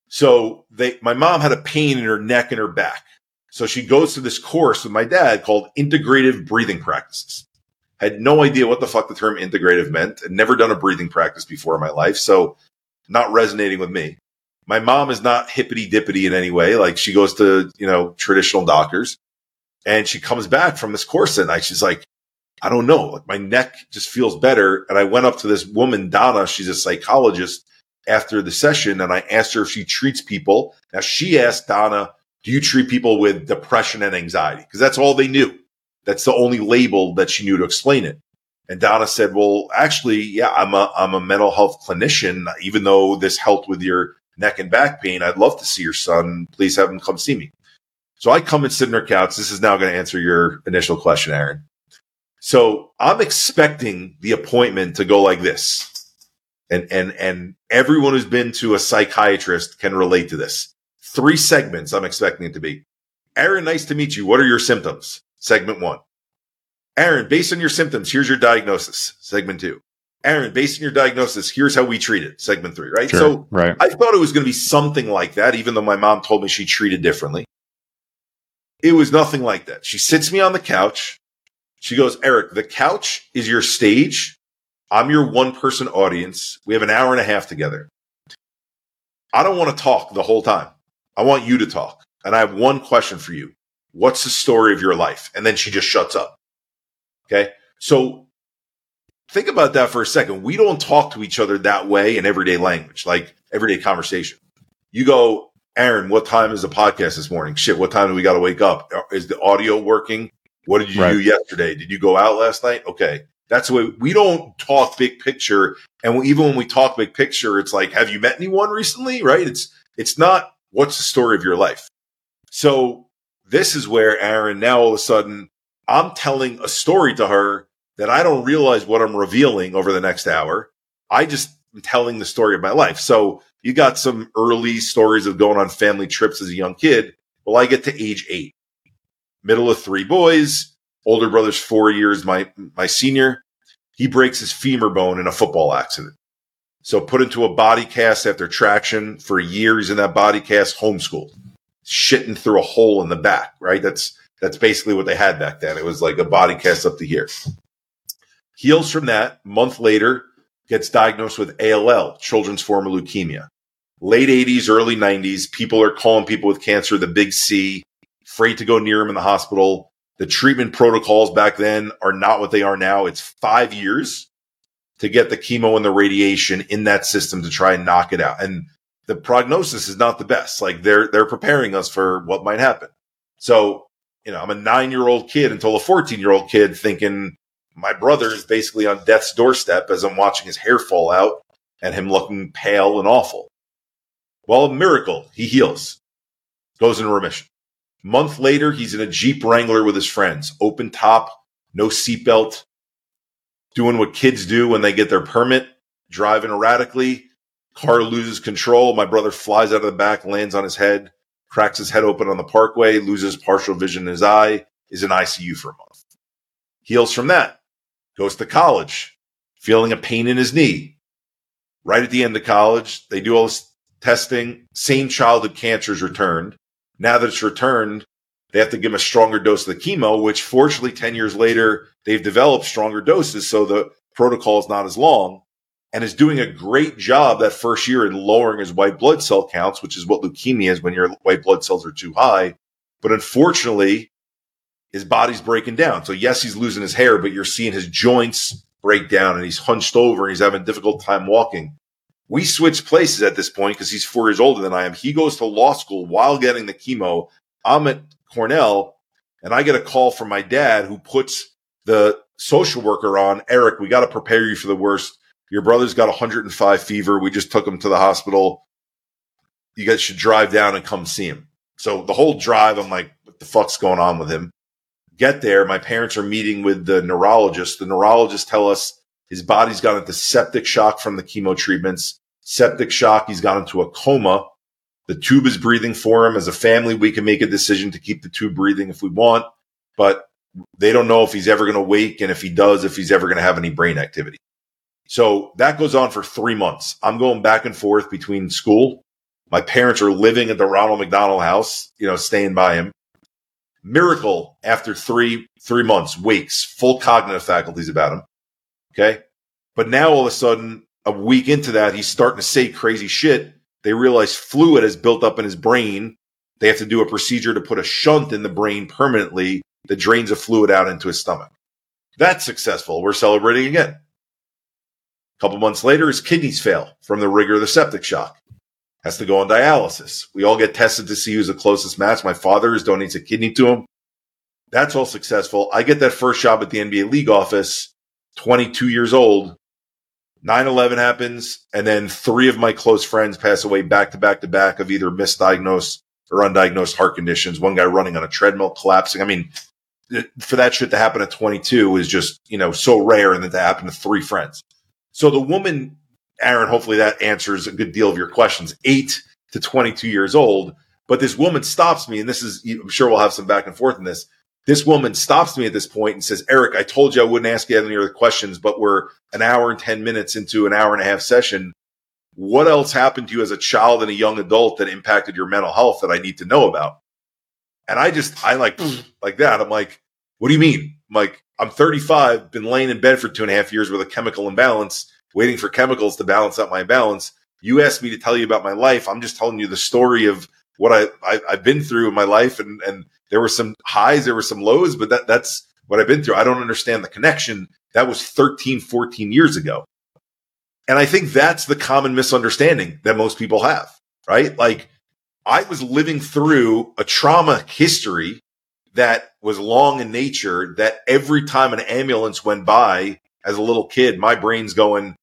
So they, my mom had a pain in her neck and her back. So she goes to this course with my dad called integrative breathing practices. Had no idea what the fuck the term integrative meant and never done a breathing practice before in my life. So not resonating with me. My mom is not hippity dippity in any way. Like she goes to, you know, traditional doctors and she comes back from this course that night. She's like, I don't know, like my neck just feels better. And I went up to this woman, Donna. She's a psychologist after the session and I asked her if she treats people. Now she asked Donna, do you treat people with depression and anxiety? Because that's all they knew. That's the only label that she knew to explain it. And Donna said, well, actually, yeah, I'm a, I'm a mental health clinician. Even though this helped with your neck and back pain, I'd love to see your son. Please have him come see me. So I come and sit in her couch. This is now going to answer your initial question, Aaron. So I'm expecting the appointment to go like this. And, and, and everyone who's been to a psychiatrist can relate to this. Three segments I'm expecting it to be. Aaron, nice to meet you. What are your symptoms? Segment one. Aaron, based on your symptoms, here's your diagnosis. Segment two. Aaron, based on your diagnosis, here's how we treat it. Segment three, right? Sure, so right. I thought it was going to be something like that, even though my mom told me she treated differently. It was nothing like that. She sits me on the couch. She goes, Eric, the couch is your stage. I'm your one person audience. We have an hour and a half together. I don't want to talk the whole time. I want you to talk. And I have one question for you. What's the story of your life? And then she just shuts up. Okay. So think about that for a second. We don't talk to each other that way in everyday language, like everyday conversation. You go, Aaron, what time is the podcast this morning? Shit, what time do we got to wake up? Uh, is the audio working? What did you right. do yesterday? Did you go out last night? Okay. That's the way we don't talk big picture. And even when we talk big picture, it's like, have you met anyone recently? Right. It's, it's not what's the story of your life. So this is where Aaron, now all of a sudden, I'm telling a story to her that I don't realize what I'm revealing over the next hour. I just am telling the story of my life. So you got some early stories of going on family trips as a young kid. Well, I get to age eight, middle of three boys, older brother's four years, my, my senior. He breaks his femur bone in a football accident. So put into a body cast after traction for a year. He's in that body cast homeschooled, shitting through a hole in the back, right? That's, that's basically what they had back then. It was like a body cast up to here heals from that. Month later, gets diagnosed with ALL, children's form of leukemia. Late 80s, early 90s, people are calling people with cancer the big C, afraid to go near him in the hospital. The treatment protocols back then are not what they are now. It's five years to get the chemo and the radiation in that system to try and knock it out. And the prognosis is not the best. Like they're they're preparing us for what might happen. So, you know, I'm a nine year old kid until a 14 year old kid thinking my brother is basically on death's doorstep as I'm watching his hair fall out and him looking pale and awful. Well, a miracle, he heals, goes into remission. Month later, he's in a Jeep Wrangler with his friends, open top, no seatbelt, doing what kids do when they get their permit, driving erratically. Car loses control. My brother flies out of the back, lands on his head, cracks his head open on the parkway, loses partial vision in his eye, is in ICU for a month. Heals from that goes to college, feeling a pain in his knee. Right at the end of college, they do all this testing. Same childhood cancer is returned. Now that it's returned, they have to give him a stronger dose of the chemo, which fortunately 10 years later, they've developed stronger doses. So the protocol is not as long and is doing a great job that first year in lowering his white blood cell counts, which is what leukemia is when your white blood cells are too high. But unfortunately, his body's breaking down. So yes, he's losing his hair, but you're seeing his joints break down and he's hunched over and he's having a difficult time walking. We switch places at this point because he's four years older than I am. He goes to law school while getting the chemo. I'm at Cornell and I get a call from my dad who puts the social worker on Eric. We got to prepare you for the worst. Your brother's got 105 fever. We just took him to the hospital. You guys should drive down and come see him. So the whole drive, I'm like, what the fuck's going on with him? Get there, my parents are meeting with the neurologist. The neurologists tell us his body's gone into septic shock from the chemo treatments. Septic shock, he's gone into a coma. The tube is breathing for him. As a family, we can make a decision to keep the tube breathing if we want, but they don't know if he's ever going to wake and if he does, if he's ever going to have any brain activity. So that goes on for three months. I'm going back and forth between school. My parents are living at the Ronald McDonald house, you know, staying by him. Miracle after three three months weeks, full cognitive faculties about him. Okay, but now all of a sudden, a week into that, he's starting to say crazy shit. They realize fluid has built up in his brain. They have to do a procedure to put a shunt in the brain permanently that drains the fluid out into his stomach. That's successful. We're celebrating again. A couple months later, his kidneys fail from the rigor of the septic shock has to go on dialysis. We all get tested to see who's the closest match. My father is donates a kidney to him. That's all successful. I get that first job at the NBA league office, 22 years old. 9-11 happens. And then three of my close friends pass away back to back to back of either misdiagnosed or undiagnosed heart conditions. One guy running on a treadmill collapsing. I mean, for that shit to happen at 22 is just, you know, so rare and that to happen to three friends. So the woman, Aaron, hopefully that answers a good deal of your questions. Eight to 22 years old. But this woman stops me, and this is, I'm sure we'll have some back and forth in this. This woman stops me at this point and says, Eric, I told you I wouldn't ask you any other questions, but we're an hour and 10 minutes into an hour and a half session. What else happened to you as a child and a young adult that impacted your mental health that I need to know about? And I just, I like, hmm. like that. I'm like, what do you mean? I'm like, I'm 35, been laying in bed for two and a half years with a chemical imbalance, waiting for chemicals to balance out my imbalance. You asked me to tell you about my life. I'm just telling you the story of what I, I have been through in my life, and and there were some highs, there were some lows, but that that's what I've been through. I don't understand the connection. That was 13, 14 years ago. And I think that's the common misunderstanding that most people have, right? Like I was living through a trauma history that was long in nature that every time an ambulance went by as a little kid, my brain's going,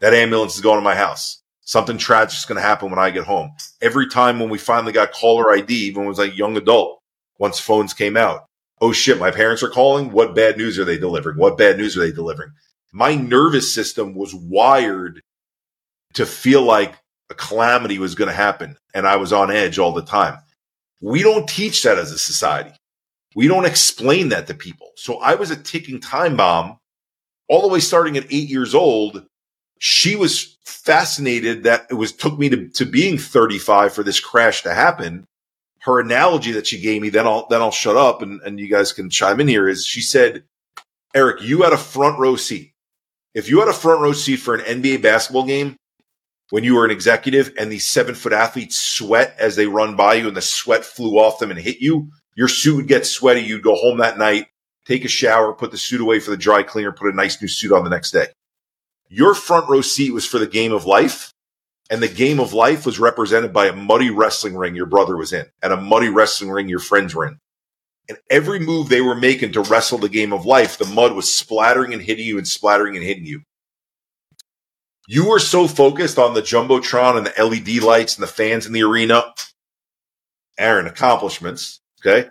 that ambulance is going to my house. Something tragic is going to happen when I get home. Every time when we finally got caller ID, even when I was a young adult, once phones came out, oh shit, my parents are calling. What bad news are they delivering? What bad news are they delivering? My nervous system was wired to feel like a calamity was going to happen. And I was on edge all the time. We don't teach that as a society. We don't explain that to people. So I was a ticking time bomb all the way starting at eight years old. She was fascinated that it was took me to, to being 35 for this crash to happen. Her analogy that she gave me, then I'll then I'll shut up and, and you guys can chime in here, is she said, Eric, you had a front row seat. If you had a front row seat for an NBA basketball game when you were an executive and these seven foot athletes sweat as they run by you and the sweat flew off them and hit you, your suit would get sweaty. You'd go home that night, take a shower, put the suit away for the dry cleaner, put a nice new suit on the next day. Your front row seat was for the game of life. And the game of life was represented by a muddy wrestling ring your brother was in and a muddy wrestling ring your friends were in. And every move they were making to wrestle the game of life, the mud was splattering and hitting you and splattering and hitting you. You were so focused on the Jumbotron and the LED lights and the fans in the arena. Aaron, accomplishments. Okay.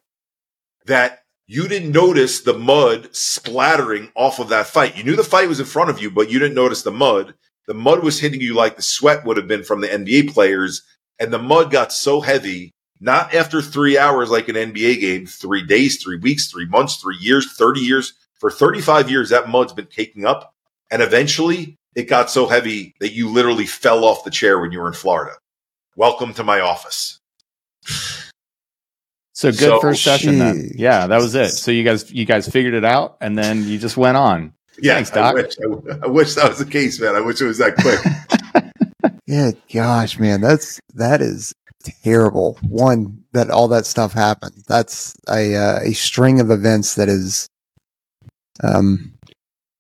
That you didn't notice the mud splattering off of that fight. You knew the fight was in front of you, but you didn't notice the mud. The mud was hitting you like the sweat would have been from the NBA players. And the mud got so heavy, not after three hours like an NBA game, three days, three weeks, three months, three years, 30 years. For 35 years, that mud's been taking up. And eventually it got so heavy that you literally fell off the chair when you were in Florida. Welcome to my office. So good so, first session then. Yeah, that was it. So you guys you guys figured it out and then you just went on. Yeah, Thanks, Doc. I wish, I, I wish that was the case, man. I wish it was that quick. yeah, gosh, man, that's that is terrible. One that all that stuff happened. That's a uh, a string of events that is, um,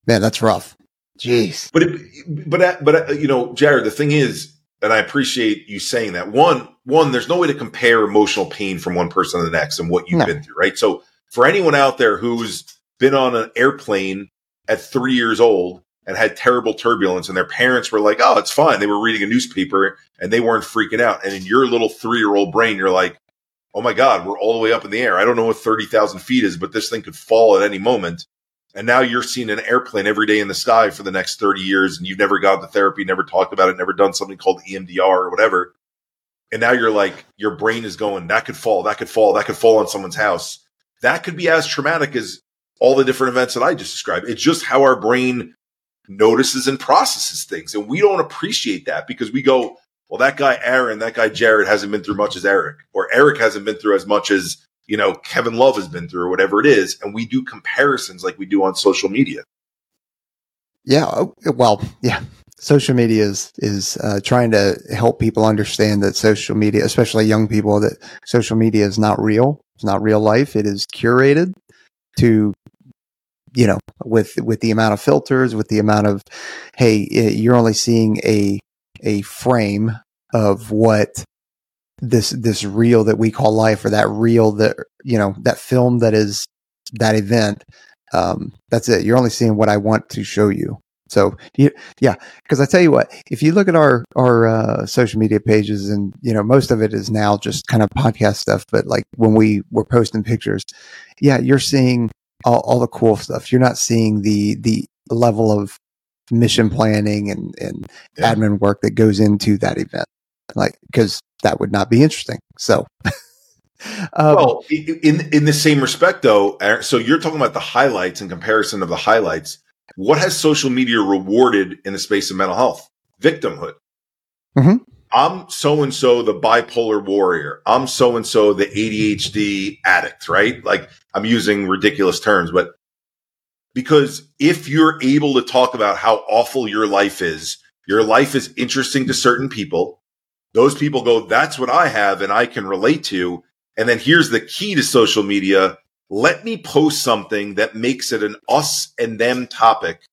man, that's rough. Jeez. But it, but but uh, you know, Jared, the thing is, and I appreciate you saying that. One, one, there's no way to compare emotional pain from one person to the next and what you've no. been through, right? So for anyone out there who's been on an airplane at three years old and had terrible turbulence and their parents were like, oh, it's fine. They were reading a newspaper and they weren't freaking out. And in your little three year old brain, you're like, oh my God, we're all the way up in the air. I don't know what 30,000 feet is, but this thing could fall at any moment. And now you're seeing an airplane every day in the sky for the next 30 years and you've never gone to therapy, never talked about it, never done something called EMDR or whatever. And now you're like, your brain is going, that could fall, that could fall, that could fall on someone's house. That could be as traumatic as all the different events that I just described. It's just how our brain notices and processes things. And we don't appreciate that because we go, well, that guy Aaron, that guy Jared hasn't been through much as Eric, or Eric hasn't been through as much as you know, Kevin Love has been through or whatever it is. And we do comparisons like we do on social media. Yeah. Oh, well, yeah. Social media is, is uh, trying to help people understand that social media, especially young people, that social media is not real. It's not real life. It is curated to, you know, with, with the amount of filters, with the amount of, hey, you're only seeing a, a frame of what this this reel that we call life or that reel that you know that film that is that event um, that's it you're only seeing what i want to show you So yeah, because I tell you what, if you look at our our uh, social media pages, and you know most of it is now just kind of podcast stuff, but like when we were posting pictures, yeah, you're seeing all, all the cool stuff. You're not seeing the the level of mission planning and and yeah. admin work that goes into that event, like because that would not be interesting. So. Um, well, in in the same respect, though, so you're talking about the highlights in comparison of the highlights. What has social media rewarded in the space of mental health? Victimhood. Mm-hmm. I'm so and so the bipolar warrior. I'm so and so the ADHD addict, right? Like I'm using ridiculous terms, but because if you're able to talk about how awful your life is, your life is interesting to certain people. Those people go, that's what I have and I can relate to. And then here's the key to social media. Let me post something that makes it an us and them topic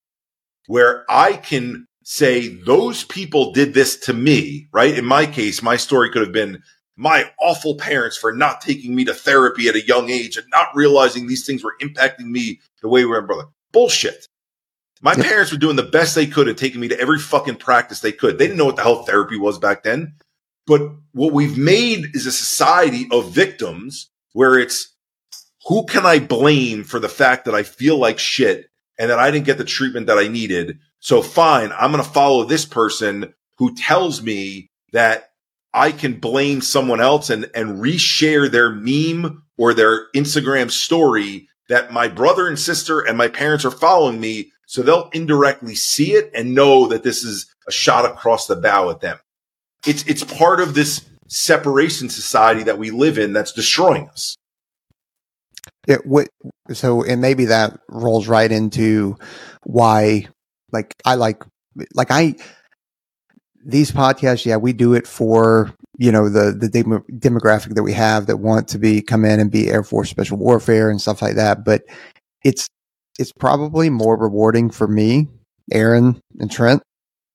where I can say those people did this to me, right? In my case, my story could have been my awful parents for not taking me to therapy at a young age and not realizing these things were impacting me the way we were brother. Bullshit. My parents were doing the best they could at taking me to every fucking practice they could. They didn't know what the hell therapy was back then. But what we've made is a society of victims where it's who can I blame for the fact that I feel like shit and that I didn't get the treatment that I needed? So fine, I'm going to follow this person who tells me that I can blame someone else and, and reshare their meme or their Instagram story that my brother and sister and my parents are following me. So they'll indirectly see it and know that this is a shot across the bow at them it's it's part of this separation society that we live in that's destroying us. It would so and maybe that rolls right into why like I like like I these podcasts yeah we do it for you know the the dem- demographic that we have that want to be come in and be Air Force Special Warfare and stuff like that but it's it's probably more rewarding for me Aaron and Trent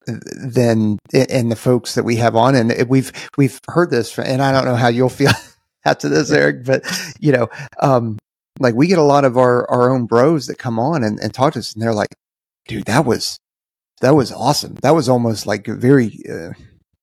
than and the folks that we have on and we've we've heard this and I don't know how you'll feel after this Eric but you know um like we get a lot of our our own bros that come on and, and talk to us and they're like dude that was that was awesome that was almost like very uh,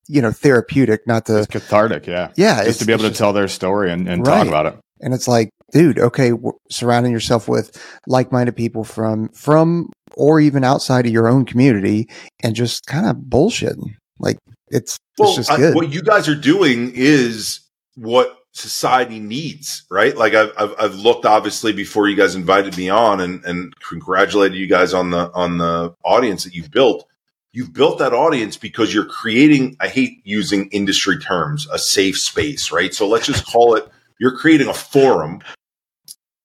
you know therapeutic not to it's cathartic yeah yeah just to be able to tell their story and, and right. talk about it and it's like dude okay surrounding yourself with like-minded people from from or even outside of your own community and just kind of bullshitting. Like it's, well, it's just good. I, what you guys are doing is what society needs, right? Like I've, I've, I've looked obviously before you guys invited me on and, and congratulated you guys on the, on the audience that you've built. You've built that audience because you're creating, I hate using industry terms, a safe space, right? So let's just call it, you're creating a forum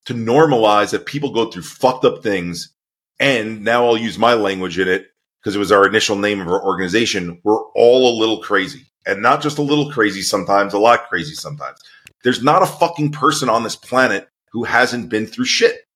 to normalize that people go through fucked up things and now I'll use my language in it because it was our initial name of our organization. We're all a little crazy and not just a little crazy sometimes, a lot crazy sometimes. There's not a fucking person on this planet who hasn't been through shit.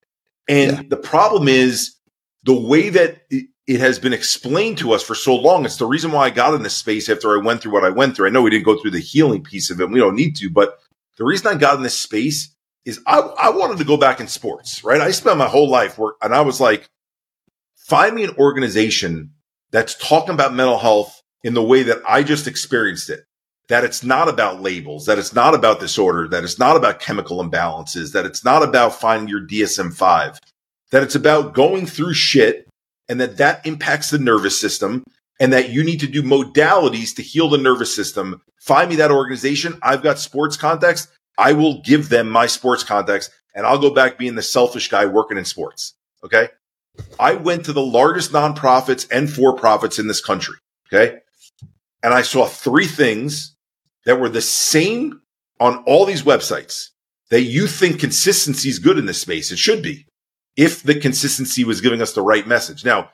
And yeah. the problem is the way that it, it has been explained to us for so long. It's the reason why I got in this space after I went through what I went through. I know we didn't go through the healing piece of it. we don't need to, but the reason I got in this space is I, I wanted to go back in sports, right? I spent my whole life work and I was like, find me an organization that's talking about mental health in the way that I just experienced it. That it's not about labels, that it's not about disorder, that it's not about chemical imbalances, that it's not about finding your DSM 5, that it's about going through shit and that that impacts the nervous system and that you need to do modalities to heal the nervous system. Find me that organization. I've got sports context. I will give them my sports context and I'll go back being the selfish guy working in sports. Okay. I went to the largest nonprofits and for profits in this country. Okay. And I saw three things that were the same on all these websites that you think consistency is good in this space. It should be if the consistency was giving us the right message. Now,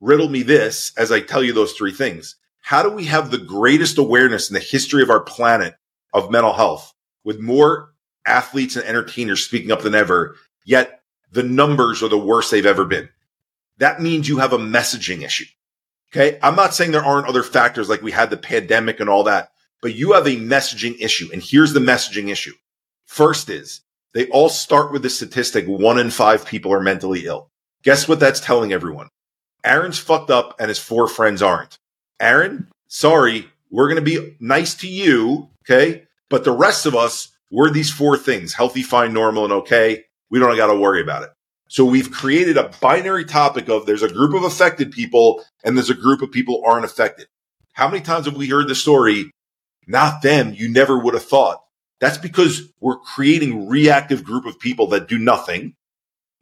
riddle me this as I tell you those three things. How do we have the greatest awareness in the history of our planet of mental health with more athletes and entertainers speaking up than ever, yet the numbers are the worst they've ever been? that means you have a messaging issue. Okay. I'm not saying there aren't other factors like we had the pandemic and all that, but you have a messaging issue. And here's the messaging issue. First is they all start with the statistic one in five people are mentally ill. Guess what that's telling everyone? Aaron's fucked up and his four friends aren't. Aaron, sorry, we're going to be nice to you, okay? But the rest of us, we're these four things healthy, fine, normal, and okay. We don't got to worry about it. So we've created a binary topic of there's a group of affected people and there's a group of people aren't affected. How many times have we heard the story? Not them. You never would have thought. That's because we're creating reactive group of people that do nothing.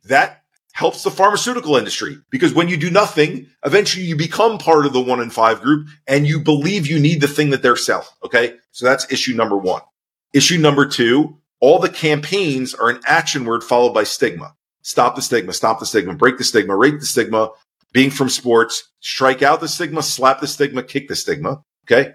That helps the pharmaceutical industry because when you do nothing, eventually you become part of the one in five group and you believe you need the thing that they're selling. Okay. So that's issue number one. Issue number two, all the campaigns are an action word followed by stigma. Stop the stigma, stop the stigma, break the stigma, rate the stigma, being from sports, strike out the stigma, slap the stigma, kick the stigma. Okay.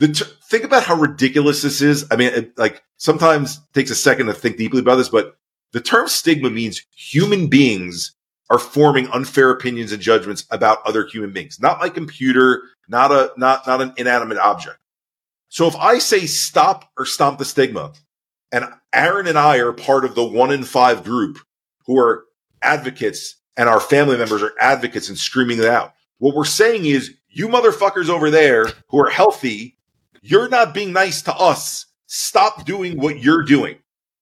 The think about how ridiculous this is. I mean, it, like sometimes takes a second to think deeply about this, but the term stigma means human beings are forming unfair opinions and judgments about other human beings, not my computer, not a, not, not an inanimate object. So if I say stop or stomp the stigma and Aaron and I are part of the one in five group who are advocates and our family members are advocates and screaming it out. What we're saying is you motherfuckers over there who are healthy, you're not being nice to us. Stop doing what you're doing.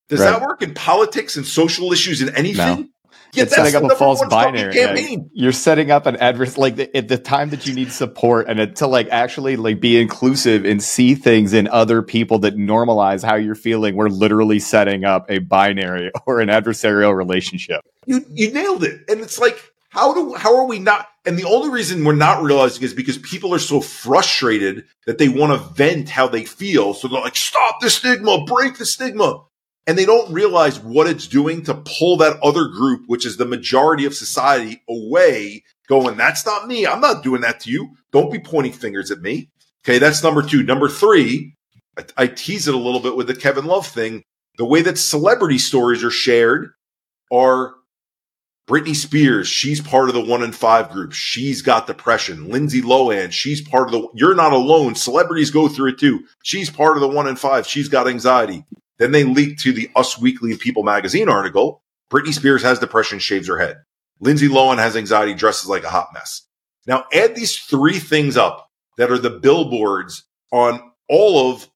Does right. that work in politics and social issues and anything? No. Yeah, it's setting up a false binary. Yeah. You're setting up an adverse, like the, at the time that you need support and to like actually like be inclusive and see things in other people that normalize how you're feeling. We're literally setting up a binary or an adversarial relationship. You you nailed it, and it's like how do how are we not? And the only reason we're not realizing is because people are so frustrated that they want to vent how they feel. So they're like, "Stop the stigma, break the stigma." and they don't realize what it's doing to pull that other group, which is the majority of society, away, going, that's not me. I'm not doing that to you. Don't be pointing fingers at me. Okay, that's number two. Number three, I, I tease it a little bit with the Kevin Love thing. The way that celebrity stories are shared are Britney Spears, she's part of the one in five group. She's got depression. Lindsay Lohan, she's part of the, you're not alone. Celebrities go through it too. She's part of the one in five. She's got anxiety. Then they leaked to the Us Weekly People magazine article. Britney Spears has depression, shaves her head. Lindsay Lohan has anxiety, dresses like a hot mess. Now add these three things up that are the billboards on all of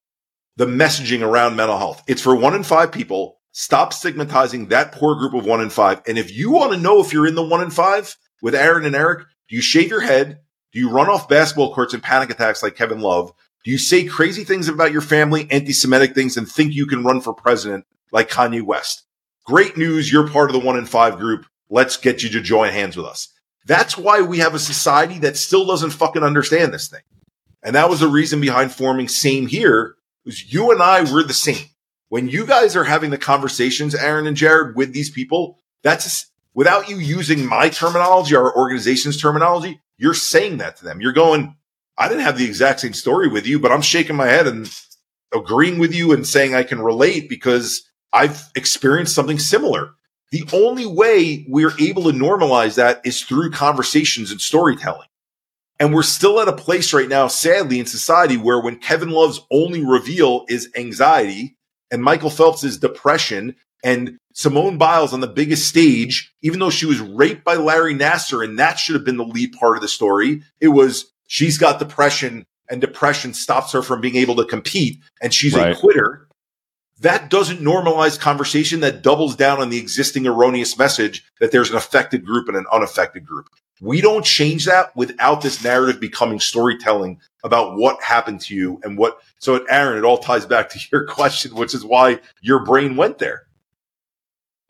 the messaging around mental health. It's for one in five people. Stop stigmatizing that poor group of one in five. And if you want to know if you're in the one in five with Aaron and Eric, do you shave your head? Do you run off basketball courts in panic attacks like Kevin Love? Do you say crazy things about your family, anti-Semitic things, and think you can run for president like Kanye West? Great news. You're part of the one in five group. Let's get you to join hands with us. That's why we have a society that still doesn't fucking understand this thing. And that was the reason behind forming Same Here was you and I were the same. When you guys are having the conversations, Aaron and Jared, with these people, that's without you using my terminology, our organization's terminology, you're saying that to them. You're going, I didn't have the exact same story with you, but I'm shaking my head and agreeing with you and saying I can relate because I've experienced something similar. The only way we're able to normalize that is through conversations and storytelling. And we're still at a place right now, sadly, in society where when Kevin Love's only reveal is anxiety and Michael Phelps's depression and Simone Biles on the biggest stage, even though she was raped by Larry Nassar and that should have been the lead part of the story, it was she's got depression and depression stops her from being able to compete and she's right. a quitter. That doesn't normalize conversation that doubles down on the existing erroneous message that there's an affected group and an unaffected group. We don't change that without this narrative becoming storytelling about what happened to you and what. So, Aaron, it all ties back to your question, which is why your brain went there.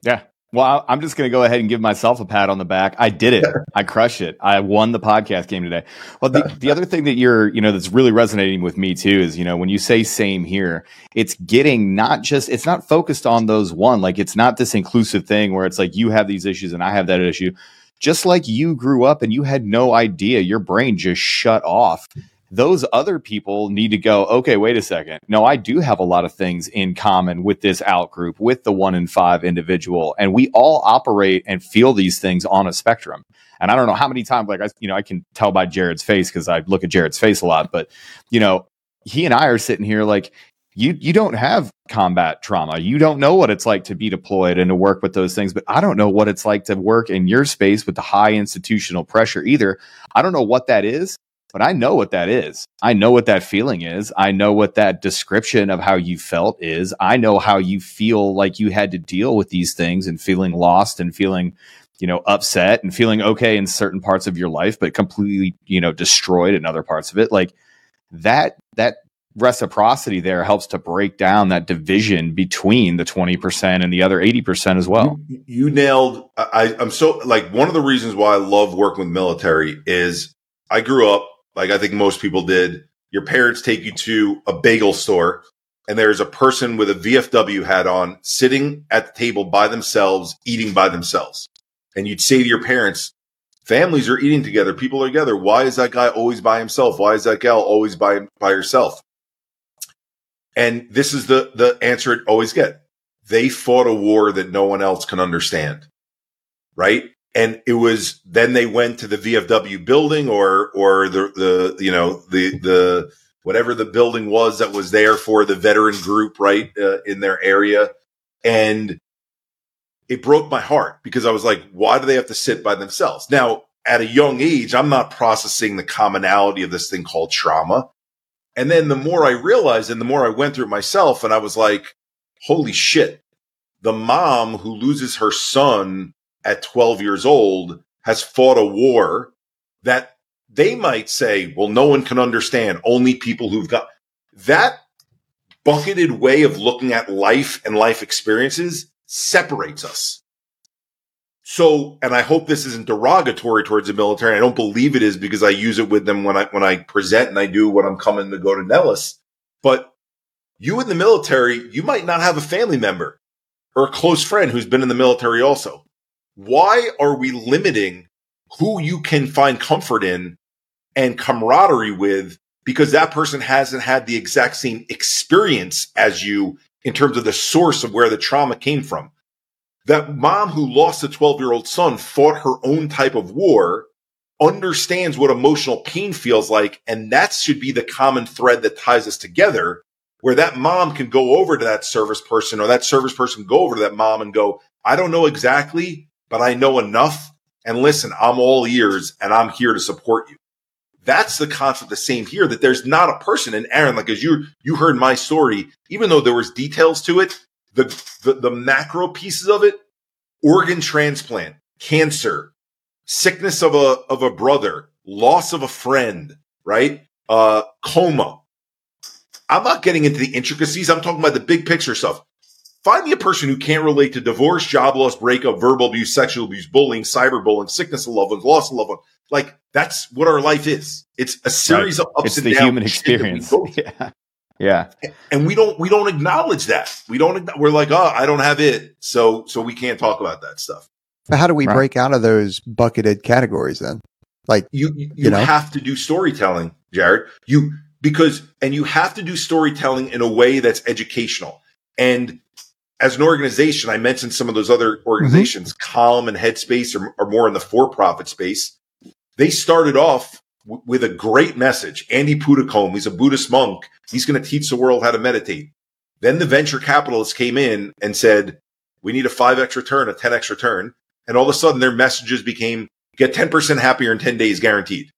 Yeah, well, I'm just going to go ahead and give myself a pat on the back. I did it. I crushed it. I won the podcast game today. Well, the, the other thing that you're, you know, that's really resonating with me too is, you know, when you say same here, it's getting not just, it's not focused on those one. Like it's not this inclusive thing where it's like you have these issues and I have that issue. Just like you grew up and you had no idea, your brain just shut off those other people need to go, okay, wait a second. No, I do have a lot of things in common with this out group, with the one in five individual. And we all operate and feel these things on a spectrum. And I don't know how many times, like, I, you know, I can tell by Jared's face because I look at Jared's face a lot, but, you know, he and I are sitting here like, you you don't have combat trauma. You don't know what it's like to be deployed and to work with those things. But I don't know what it's like to work in your space with the high institutional pressure either. I don't know what that is, but I know what that is. I know what that feeling is. I know what that description of how you felt is. I know how you feel like you had to deal with these things and feeling lost and feeling you know upset and feeling okay in certain parts of your life but completely you know destroyed in other parts of it like that that reciprocity there helps to break down that division between the 20% and the other 80% as well. You, you nailed I, I'm so like one of the reasons why I love working with military is I grew up like I think most people did. Your parents take you to a bagel store and there's a person with a VFW hat on sitting at the table by themselves, eating by themselves. And you'd say to your parents, families are eating together, people are together. Why is that guy always by himself? Why is that gal always by by herself? And this is the, the answer it always get. They fought a war that no one else can understand. Right. And it was, then they went to the VFW building or, or the, the, you know, the, the, whatever the building was that was there for the veteran group, right. Uh, in their area. And it broke my heart because I was like, why do they have to sit by themselves? Now, at a young age, I'm not processing the commonality of this thing called trauma. And then the more I realized and the more I went through it myself, and I was like, holy shit, the mom who loses her son at 12 years old has fought a war that they might say, well, no one can understand, only people who've got that bucketed way of looking at life and life experiences separates us. So, and I hope this isn't derogatory towards the military. I don't believe it is because I use it with them when I, when I present and I do when I'm coming to go to Nellis. But you in the military, you might not have a family member or a close friend who's been in the military also. Why are we limiting who you can find comfort in and camaraderie with because that person hasn't had the exact same experience as you in terms of the source of where the trauma came from? that mom who lost a 12 year old son fought her own type of war understands what emotional pain feels like. And that should be the common thread that ties us together where that mom can go over to that service person or that service person go over to that mom and go, I don't know exactly, but I know enough. And listen, I'm all ears and I'm here to support you. That's the concept the same here that there's not a person in Aaron, like as you, you heard my story, even though there was details to it, the, the, the macro pieces of it, organ transplant, cancer, sickness of a, of a brother, loss of a friend, right? Uh, coma. I'm not getting into the intricacies. I'm talking about the big picture stuff. Find me a person who can't relate to divorce, job loss, breakup, verbal abuse, sexual abuse, bullying, cyberbullying, sickness of loved ones, loss of loved ones. Like that's what our life is. It's a series right. of ups it's and the human experience. Yeah. Yeah. And we don't we don't acknowledge that. We don't we're like, "Oh, I don't have it." So so we can't talk about that stuff. But how do we right. break out of those bucketed categories then? Like you you, you know? have to do storytelling, Jared. You because and you have to do storytelling in a way that's educational. And as an organization, I mentioned some of those other organizations, mm-hmm. Calm and Headspace are, are more in the for-profit space. They started off with a great message. Andy Puddicombe, he's a Buddhist monk. He's going to teach the world how to meditate. Then the venture capitalists came in and said, we need a 5x return, a 10x return. And all of a sudden their messages became get 10% happier in 10 days guaranteed.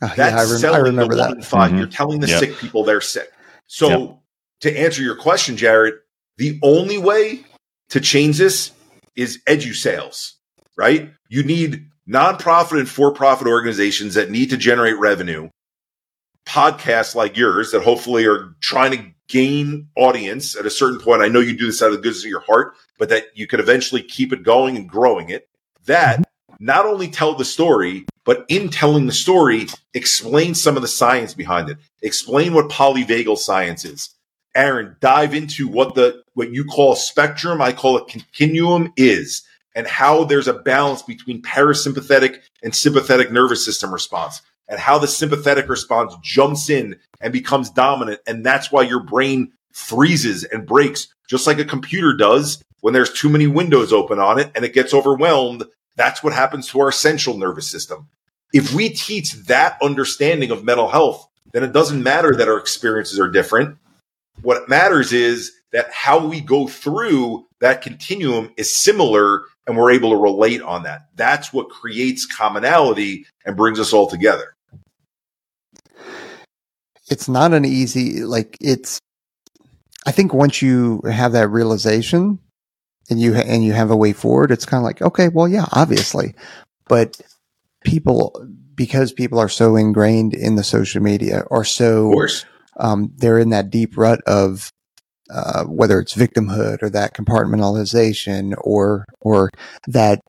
Uh, That's yeah, I, rem- selling I remember the one that. in 5 mm-hmm. You're telling the yep. sick people they're sick. So yep. to answer your question, Jared, the only way to change this is edu sales, right? You need nonprofit and for profit organizations that need to generate revenue, podcasts like yours that hopefully are trying to gain audience at a certain point. I know you do this out of the goodness of your heart, but that you could eventually keep it going and growing it. That not only tell the story, but in telling the story, explain some of the science behind it. Explain what polyvagal science is. Aaron, dive into what the what you call a spectrum, I call it continuum is and how there's a balance between parasympathetic and sympathetic nervous system response and how the sympathetic response jumps in and becomes dominant. And that's why your brain freezes and breaks just like a computer does when there's too many windows open on it and it gets overwhelmed. That's what happens to our central nervous system. If we teach that understanding of mental health, then it doesn't matter that our experiences are different. What matters is that how we go through that continuum is similar and we're able to relate on that. That's what creates commonality and brings us all together. It's not an easy, like, it's, I think once you have that realization and you, and you have a way forward, it's kind of like, okay, well, yeah, obviously. But people, because people are so ingrained in the social media or so, um, they're in that deep rut of uh, whether it's victimhood or that compartmentalization or or that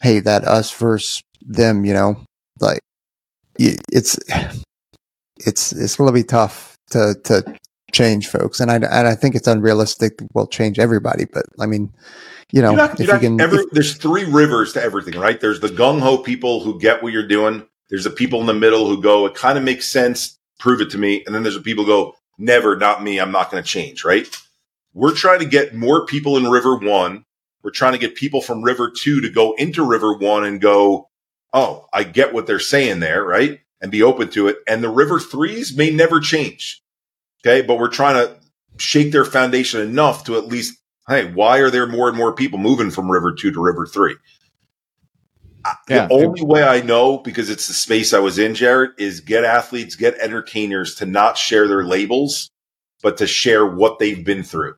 hey that us versus them you know like it's it's it's going to be tough to to change folks. And I and I think it's unrealistic we'll change everybody but I mean you know not, if you can every, if, there's three rivers to everything right? There's the gung ho people who get what you're doing. There's the people in the middle who go it kind of makes sense prove it to me and then there's the people go never, not me. I'm not going to change, right? We're trying to get more people in River One. We're trying to get people from River Two to go into River One and go, oh, I get what they're saying there, right? And be open to it. And the River Threes may never change. Okay. But we're trying to shake their foundation enough to at least, hey, why are there more and more people moving from River Two to River Three? Yeah, the only way I know, because it's the space I was in, Jared, is get athletes, get entertainers to not share their labels, but to share what they've been through.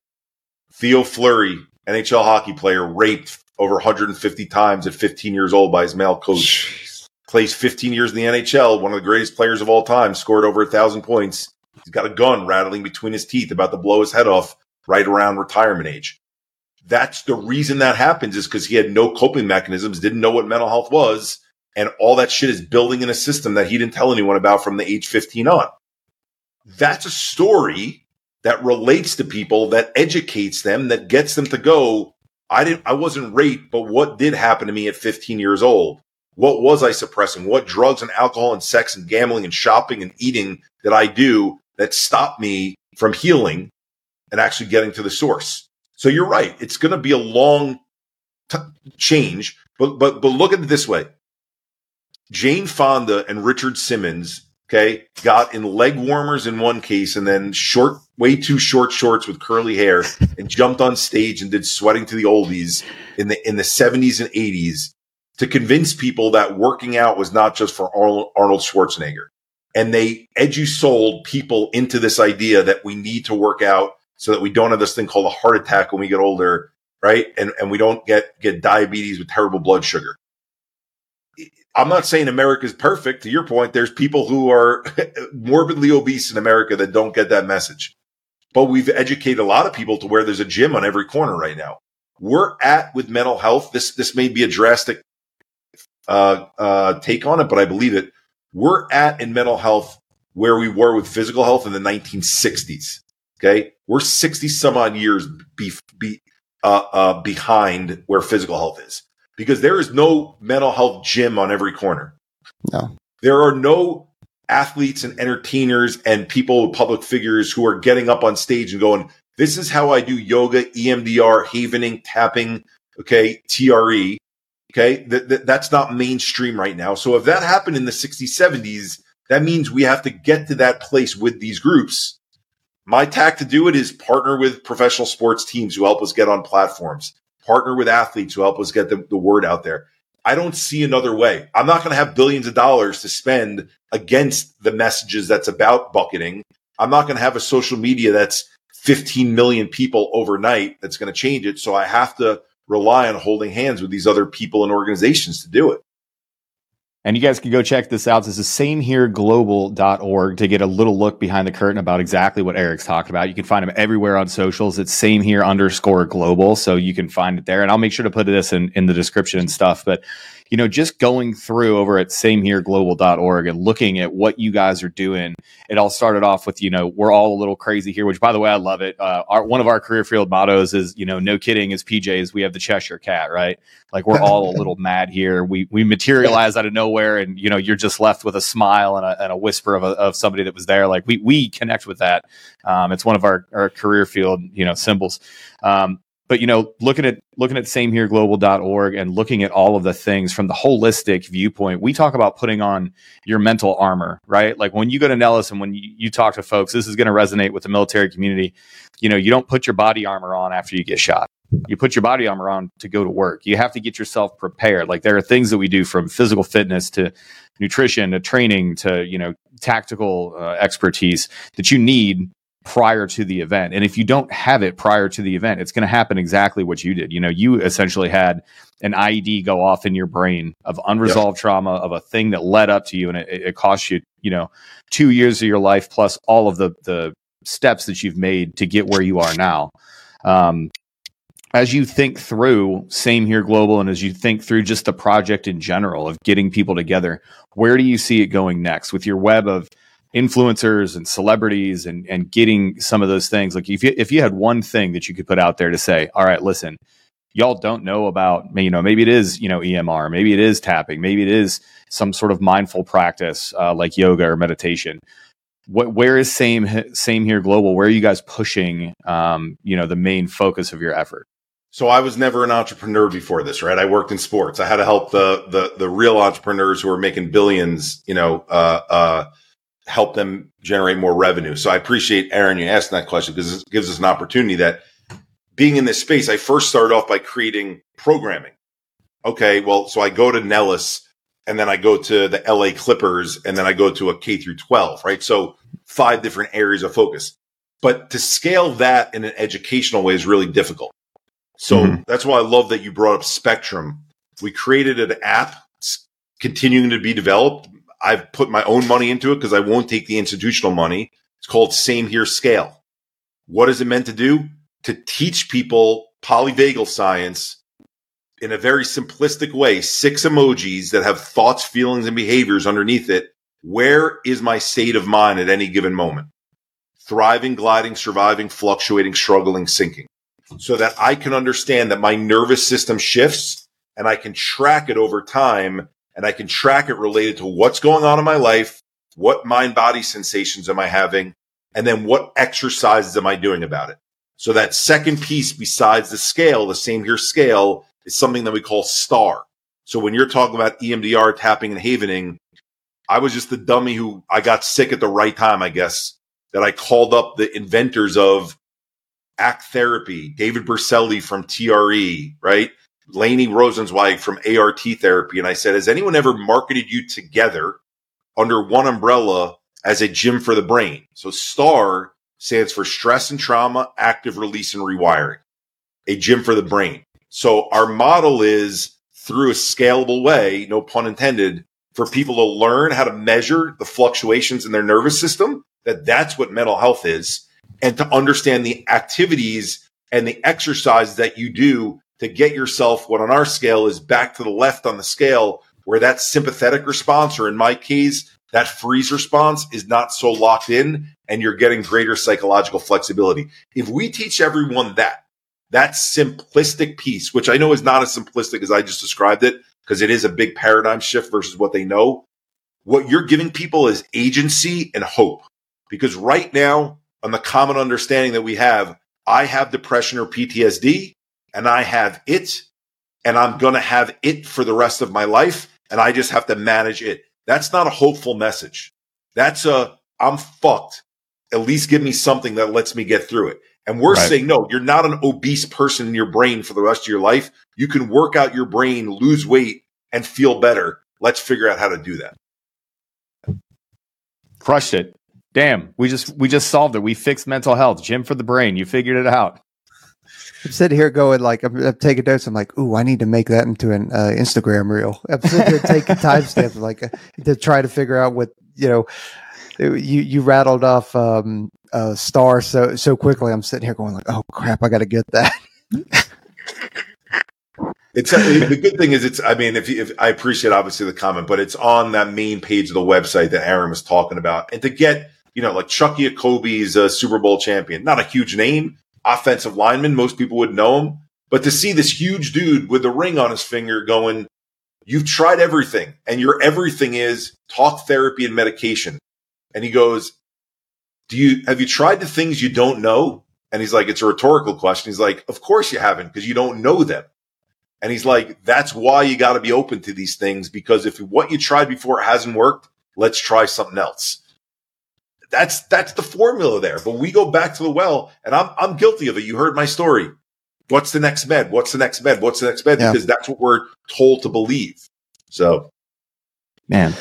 Theo Fleury, NHL hockey player, raped over 150 times at 15 years old by his male coach. Jeez. Plays 15 years in the NHL, one of the greatest players of all time, scored over a thousand points. He's got a gun rattling between his teeth, about to blow his head off right around retirement age that's the reason that happens is because he had no coping mechanisms, didn't know what mental health was. And all that shit is building in a system that he didn't tell anyone about from the age 15 on. That's a story that relates to people, that educates them, that gets them to go, I didn't, I wasn't raped, but what did happen to me at 15 years old? What was I suppressing? What drugs and alcohol and sex and gambling and shopping and eating did I do that stopped me from healing and actually getting to the source? So you're right. It's going to be a long t- change, but but but look at it this way: Jane Fonda and Richard Simmons, okay, got in leg warmers in one case, and then short, way too short shorts with curly hair, and jumped on stage and did sweating to the oldies in the in the 70s and 80s to convince people that working out was not just for Arnold Schwarzenegger. And they edu sold people into this idea that we need to work out so that we don't have this thing called a heart attack when we get older, right? And and we don't get get diabetes with terrible blood sugar. I'm not saying America is perfect. To your point, there's people who are morbidly obese in America that don't get that message. But we've educated a lot of people to where there's a gym on every corner right now. We're at with mental health. This this may be a drastic uh, uh, take on it, but I believe it. We're at in mental health where we were with physical health in the 1960s. Okay. We're 60 some odd years be, be, uh, uh, behind where physical health is because there is no mental health gym on every corner. No. There are no athletes and entertainers and people, public figures who are getting up on stage and going, this is how I do yoga, EMDR, havening, tapping, okay, TRE. Okay. Th- th- that's not mainstream right now. So if that happened in the 60s, 70s, that means we have to get to that place with these groups my tack to do it is partner with professional sports teams who help us get on platforms, partner with athletes who help us get the, the word out there. I don't see another way. I'm not going to have billions of dollars to spend against the messages that's about bucketing. I'm not going to have a social media that's 15 million people overnight that's going to change it. So I have to rely on holding hands with these other people and organizations to do it. And you guys can go check this out. This is samehereglobal.org to get a little look behind the curtain about exactly what Eric's talking about. You can find him everywhere on socials. It's same here underscore global. So you can find it there. And I'll make sure to put this in, in the description and stuff. But you know, just going through over at samehereglobal.org and looking at what you guys are doing, it all started off with, you know, we're all a little crazy here, which by the way, I love it. Uh, our, one of our career field mottos is, you know, no kidding is PJs. We have the Cheshire cat, right? Like we're all a little mad here. We, we materialize out of nowhere and, you know, you're just left with a smile and a, and a whisper of, a, of somebody that was there. Like we, we connect with that. Um, it's one of our, our career field, you know, symbols. Um, but you know looking at looking at samehereglobal.org and looking at all of the things from the holistic viewpoint we talk about putting on your mental armor right? Like when you go to nellis and when you, you talk to folks this is going to resonate with the military community. You know you don't put your body armor on after you get shot. You put your body armor on to go to work. You have to get yourself prepared. Like there are things that we do from physical fitness to nutrition to training to you know tactical uh, expertise that you need prior to the event. And if you don't have it prior to the event, it's going to happen exactly what you did. You know, you essentially had an IED go off in your brain of unresolved yep. trauma of a thing that led up to you and it, it cost you, you know, two years of your life plus all of the, the steps that you've made to get where you are now. Um, as you think through same here global and as you think through just the project in general of getting people together where do you see it going next with your web of influencers and celebrities and and getting some of those things like if you if you had one thing that you could put out there to say all right listen y'all don't know about you know maybe it is you know EMR maybe it is tapping maybe it is some sort of mindful practice uh, like yoga or meditation what where is same same here global where are you guys pushing um, you know the main focus of your effort so I was never an entrepreneur before this, right? I worked in sports. I had to help the the the real entrepreneurs who are making billions, you know, uh, uh, help them generate more revenue. So I appreciate Aaron you asking that question because it gives us an opportunity that being in this space, I first started off by creating programming. Okay, well, so I go to Nellis and then I go to the LA Clippers and then I go to a K through 12, right? So five different areas of focus. But to scale that in an educational way is really difficult. So mm-hmm. that's why I love that you brought up Spectrum. We created an app continuing to be developed. I've put my own money into it because I won't take the institutional money. It's called Same Here Scale. What is it meant to do? To teach people polyvagal science in a very simplistic way, six emojis that have thoughts, feelings, and behaviors underneath it. Where is my state of mind at any given moment? Thriving, gliding, surviving, fluctuating, struggling, sinking. So that I can understand that my nervous system shifts and I can track it over time and I can track it related to what's going on in my life, what mind body sensations am I having, and then what exercises am I doing about it. So that second piece besides the scale, the same here scale is something that we call star. So when you're talking about EMDR tapping and havening, I was just the dummy who I got sick at the right time, I guess, that I called up the inventors of ACT therapy, David Berceli from TRE, right? Lainey Rosenzweig from ART Therapy, and I said, "Has anyone ever marketed you together under one umbrella as a gym for the brain?" So STAR stands for stress and trauma, active release and rewiring, a gym for the brain. So our model is through a scalable way, no pun intended, for people to learn how to measure the fluctuations in their nervous system. That that's what mental health is, and to understand the activities and the exercise that you do to get yourself what on our scale is back to the left on the scale where that sympathetic response or in my case that freeze response is not so locked in and you're getting greater psychological flexibility. If we teach everyone that that simplistic piece which i know is not as simplistic as i just described it because it is a big paradigm shift versus what they know what you're giving people is agency and hope. Because right now on the common understanding that we have i have depression or ptsd and I have it and I'm going to have it for the rest of my life and I just have to manage it. That's not a hopeful message. That's a I'm fucked. At least give me something that lets me get through it. And we're right. saying, no, you're not an obese person in your brain for the rest of your life. You can work out your brain, lose weight, and feel better. Let's figure out how to do that. Crushed it. Damn, we just we just solved it. We fixed mental health. Gym for the brain. You figured it out. I'm sitting here going like I'm, I'm, taking notes. I'm like, ooh, I need to make that into an uh, Instagram reel. I'm sitting taking timestamps like uh, to try to figure out what you know. You you rattled off um, uh, star so so quickly. I'm sitting here going like, oh crap, I got to get that. It's uh, the good thing is it's. I mean, if, if I appreciate obviously the comment, but it's on that main page of the website that Aaron was talking about, and to get you know like Chukky Okobi's a Super Bowl champion, not a huge name, offensive lineman. Most people would know him. But to see this huge dude with a ring on his finger going, You've tried everything, and your everything is talk therapy and medication. And he goes, Do you have you tried the things you don't know? And he's like, it's a rhetorical question. He's like, of course you haven't because you don't know them. And he's like, that's why you got to be open to these things because if what you tried before hasn't worked, let's try something else. That's that's the formula there. But we go back to the well, and I'm I'm guilty of it. You heard my story. What's the next med? What's the next med? What's the next med? Yeah. Because that's what we're told to believe. So, man,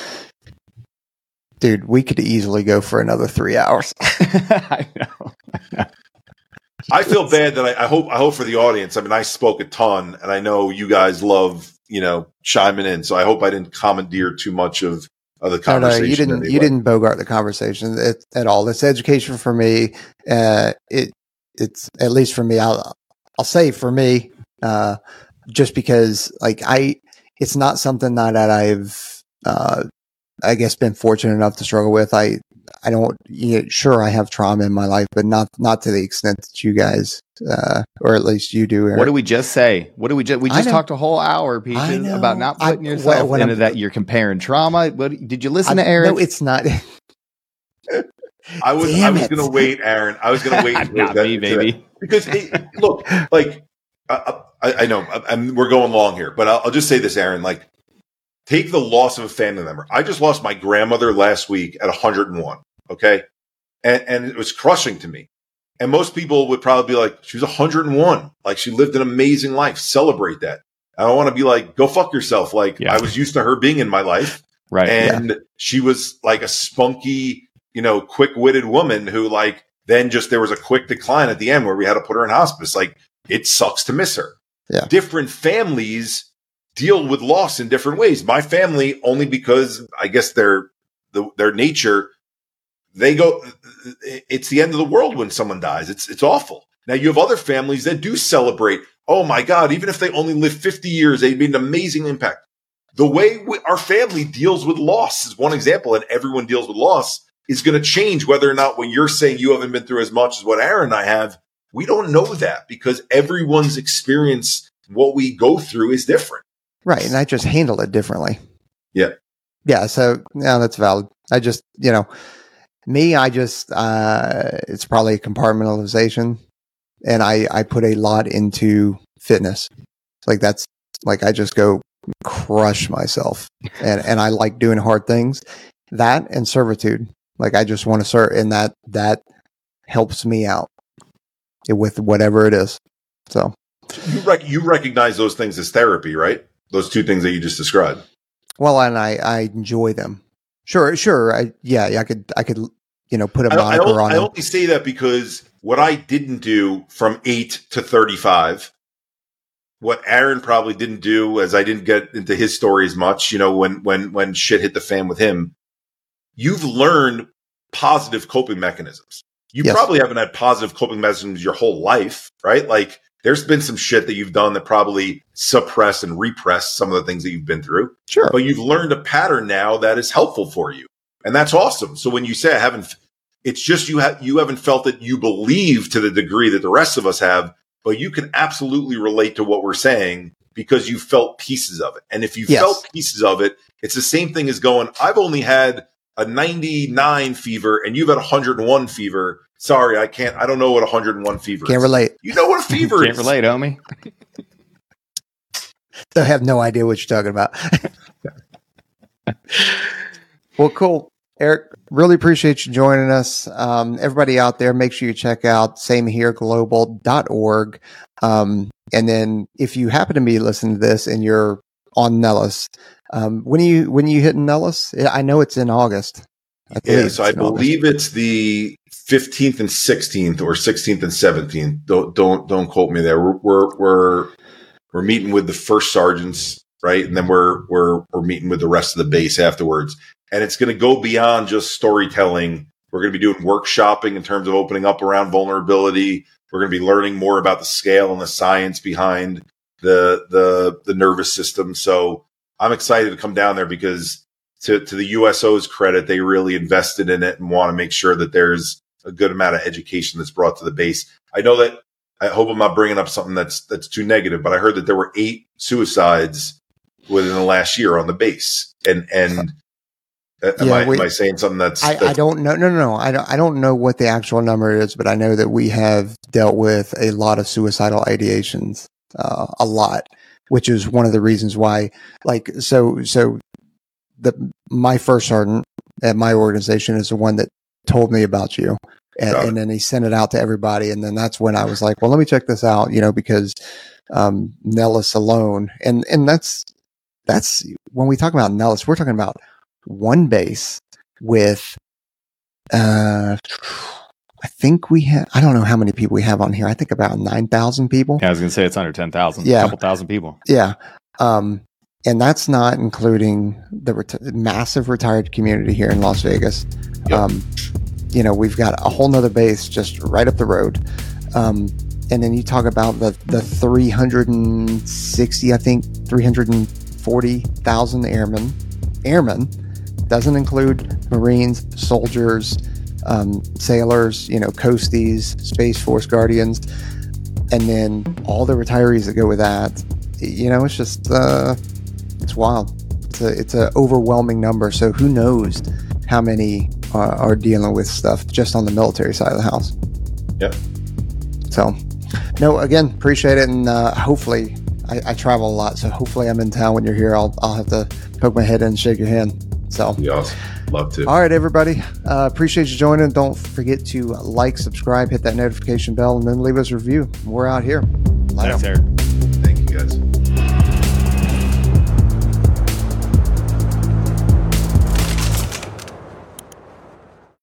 dude, we could easily go for another three hours. I know. I feel bad that I, I, hope I hope for the audience. I mean, I spoke a ton, and I know you guys love you know chiming in. So I hope I didn't commandeer too much of of the conversation. No, no, you didn't. Anyway. You didn't bogart the conversation at, at all. It's education for me. Uh, it it's at least for me. I'll I'll say for me, uh, just because like I, it's not something that, that I've uh, I guess been fortunate enough to struggle with. I I don't you know, sure I have trauma in my life, but not not to the extent that you guys uh, or at least you do. Eric. What do we just say? What do we just we just talked a whole hour, Peaches, about not putting I, yourself when, into I'm, that. You're comparing trauma. What did you listen I, to Eric? No, it's not. I was Damn I was gonna wait, Aaron. I was gonna wait. not that, me, baby. Because it, look, like I, I know I, we're going long here, but I'll, I'll just say this, Aaron. Like Take the loss of a family member. I just lost my grandmother last week at 101. Okay. And, and it was crushing to me. And most people would probably be like, she was 101. Like she lived an amazing life. Celebrate that. I don't want to be like, go fuck yourself. Like yeah. I was used to her being in my life. Right. And yeah. she was like a spunky, you know, quick witted woman who like then just there was a quick decline at the end where we had to put her in hospice. Like it sucks to miss her. Yeah. Different families deal with loss in different ways. My family, only because I guess their the, their nature, they go. It's the end of the world when someone dies. It's it's awful. Now you have other families that do celebrate. Oh my God! Even if they only live fifty years, they made an amazing impact. The way we, our family deals with loss is one example, and everyone deals with loss is going to change whether or not when you're saying you haven't been through as much as what Aaron and I have. We don't know that because everyone's experience, what we go through, is different. Right. And I just handle it differently. Yeah. Yeah. So, yeah, that's valid. I just, you know, me, I just, uh, it's probably compartmentalization. And I, I put a lot into fitness. Like that's like I just go crush myself and, and I like doing hard things. That and servitude. Like I just want to serve and that, that helps me out with whatever it is. So you, rec- you recognize those things as therapy, right? Those two things that you just described. Well, and I, I enjoy them. Sure, sure. I yeah, I could I could you know put a moniker I, I only, on. I only say that because what I didn't do from eight to thirty five, what Aaron probably didn't do, as I didn't get into his story as much. You know, when when when shit hit the fan with him, you've learned positive coping mechanisms. You yes. probably haven't had positive coping mechanisms your whole life, right? Like there's been some shit that you've done that probably suppress and repress some of the things that you've been through. Sure. But you've learned a pattern now that is helpful for you. And that's awesome. So when you say I haven't, it's just you have, you haven't felt it. You believe to the degree that the rest of us have, but you can absolutely relate to what we're saying because you felt pieces of it. And if you yes. felt pieces of it, it's the same thing as going, I've only had a 99 fever and you've had 101 fever Sorry, I can't. I don't know what 101 fever. Can't is. relate. You know what a fever can't is. Can't relate, homie. I have no idea what you're talking about. well, cool. Eric, really appreciate you joining us. Um, everybody out there, make sure you check out samehereglobal.org. Um, and then if you happen to be listening to this and you're on Nellis, um, when are you when are you hitting Nellis? I know it's in August. I yeah, so I believe August. it's the 15th and 16th or 16th and 17th. Don't don't don't quote me there. We're we're we're, we're meeting with the first sergeants, right? And then we're we're we're meeting with the rest of the base afterwards. And it's going to go beyond just storytelling. We're going to be doing workshopping in terms of opening up around vulnerability. We're going to be learning more about the scale and the science behind the the the nervous system. So I'm excited to come down there because to, to the USO's credit, they really invested in it and want to make sure that there's a good amount of education that's brought to the base. I know that I hope I'm not bringing up something that's that's too negative, but I heard that there were eight suicides within the last year on the base, and and Am, yeah, I, we, am I saying something that's, I, that's, I, don't know. No, no, no. I don't, I don't know what the actual number is, but I know that we have dealt with a lot of suicidal ideations, uh, a lot, which is one of the reasons why, like, so, so the, my first sergeant at my organization is the one that told me about you. And, and, then he sent it out to everybody. And then that's when I was like, well, let me check this out, you know, because, um, Nellis alone. And, and that's, that's when we talk about Nellis, we're talking about one base with, uh, I think we have, I don't know how many people we have on here. I think about 9,000 people. Yeah, I was going to say it's under 10,000. Yeah. A couple thousand people. Yeah. Um, and that's not including the ret- massive retired community here in Las Vegas. Yep. Um, you know, we've got a whole nother base just right up the road. Um, and then you talk about the, the 360, I think 340,000 airmen, airmen doesn't include Marines, soldiers, um, sailors, you know, coasties, Space Force Guardians, and then all the retirees that go with that. You know, it's just, uh, it's wild. It's a, it's an overwhelming number. So who knows how many are, are dealing with stuff just on the military side of the house. Yep. So, no, again, appreciate it. And uh, hopefully, I, I, travel a lot. So hopefully, I'm in town when you're here. I'll, I'll have to poke my head in and shake your hand. So, yeah, awesome. Love to. All right, everybody. Uh, appreciate you joining. Don't forget to like, subscribe, hit that notification bell, and then leave us a review. We're out here. Thanks, Eric.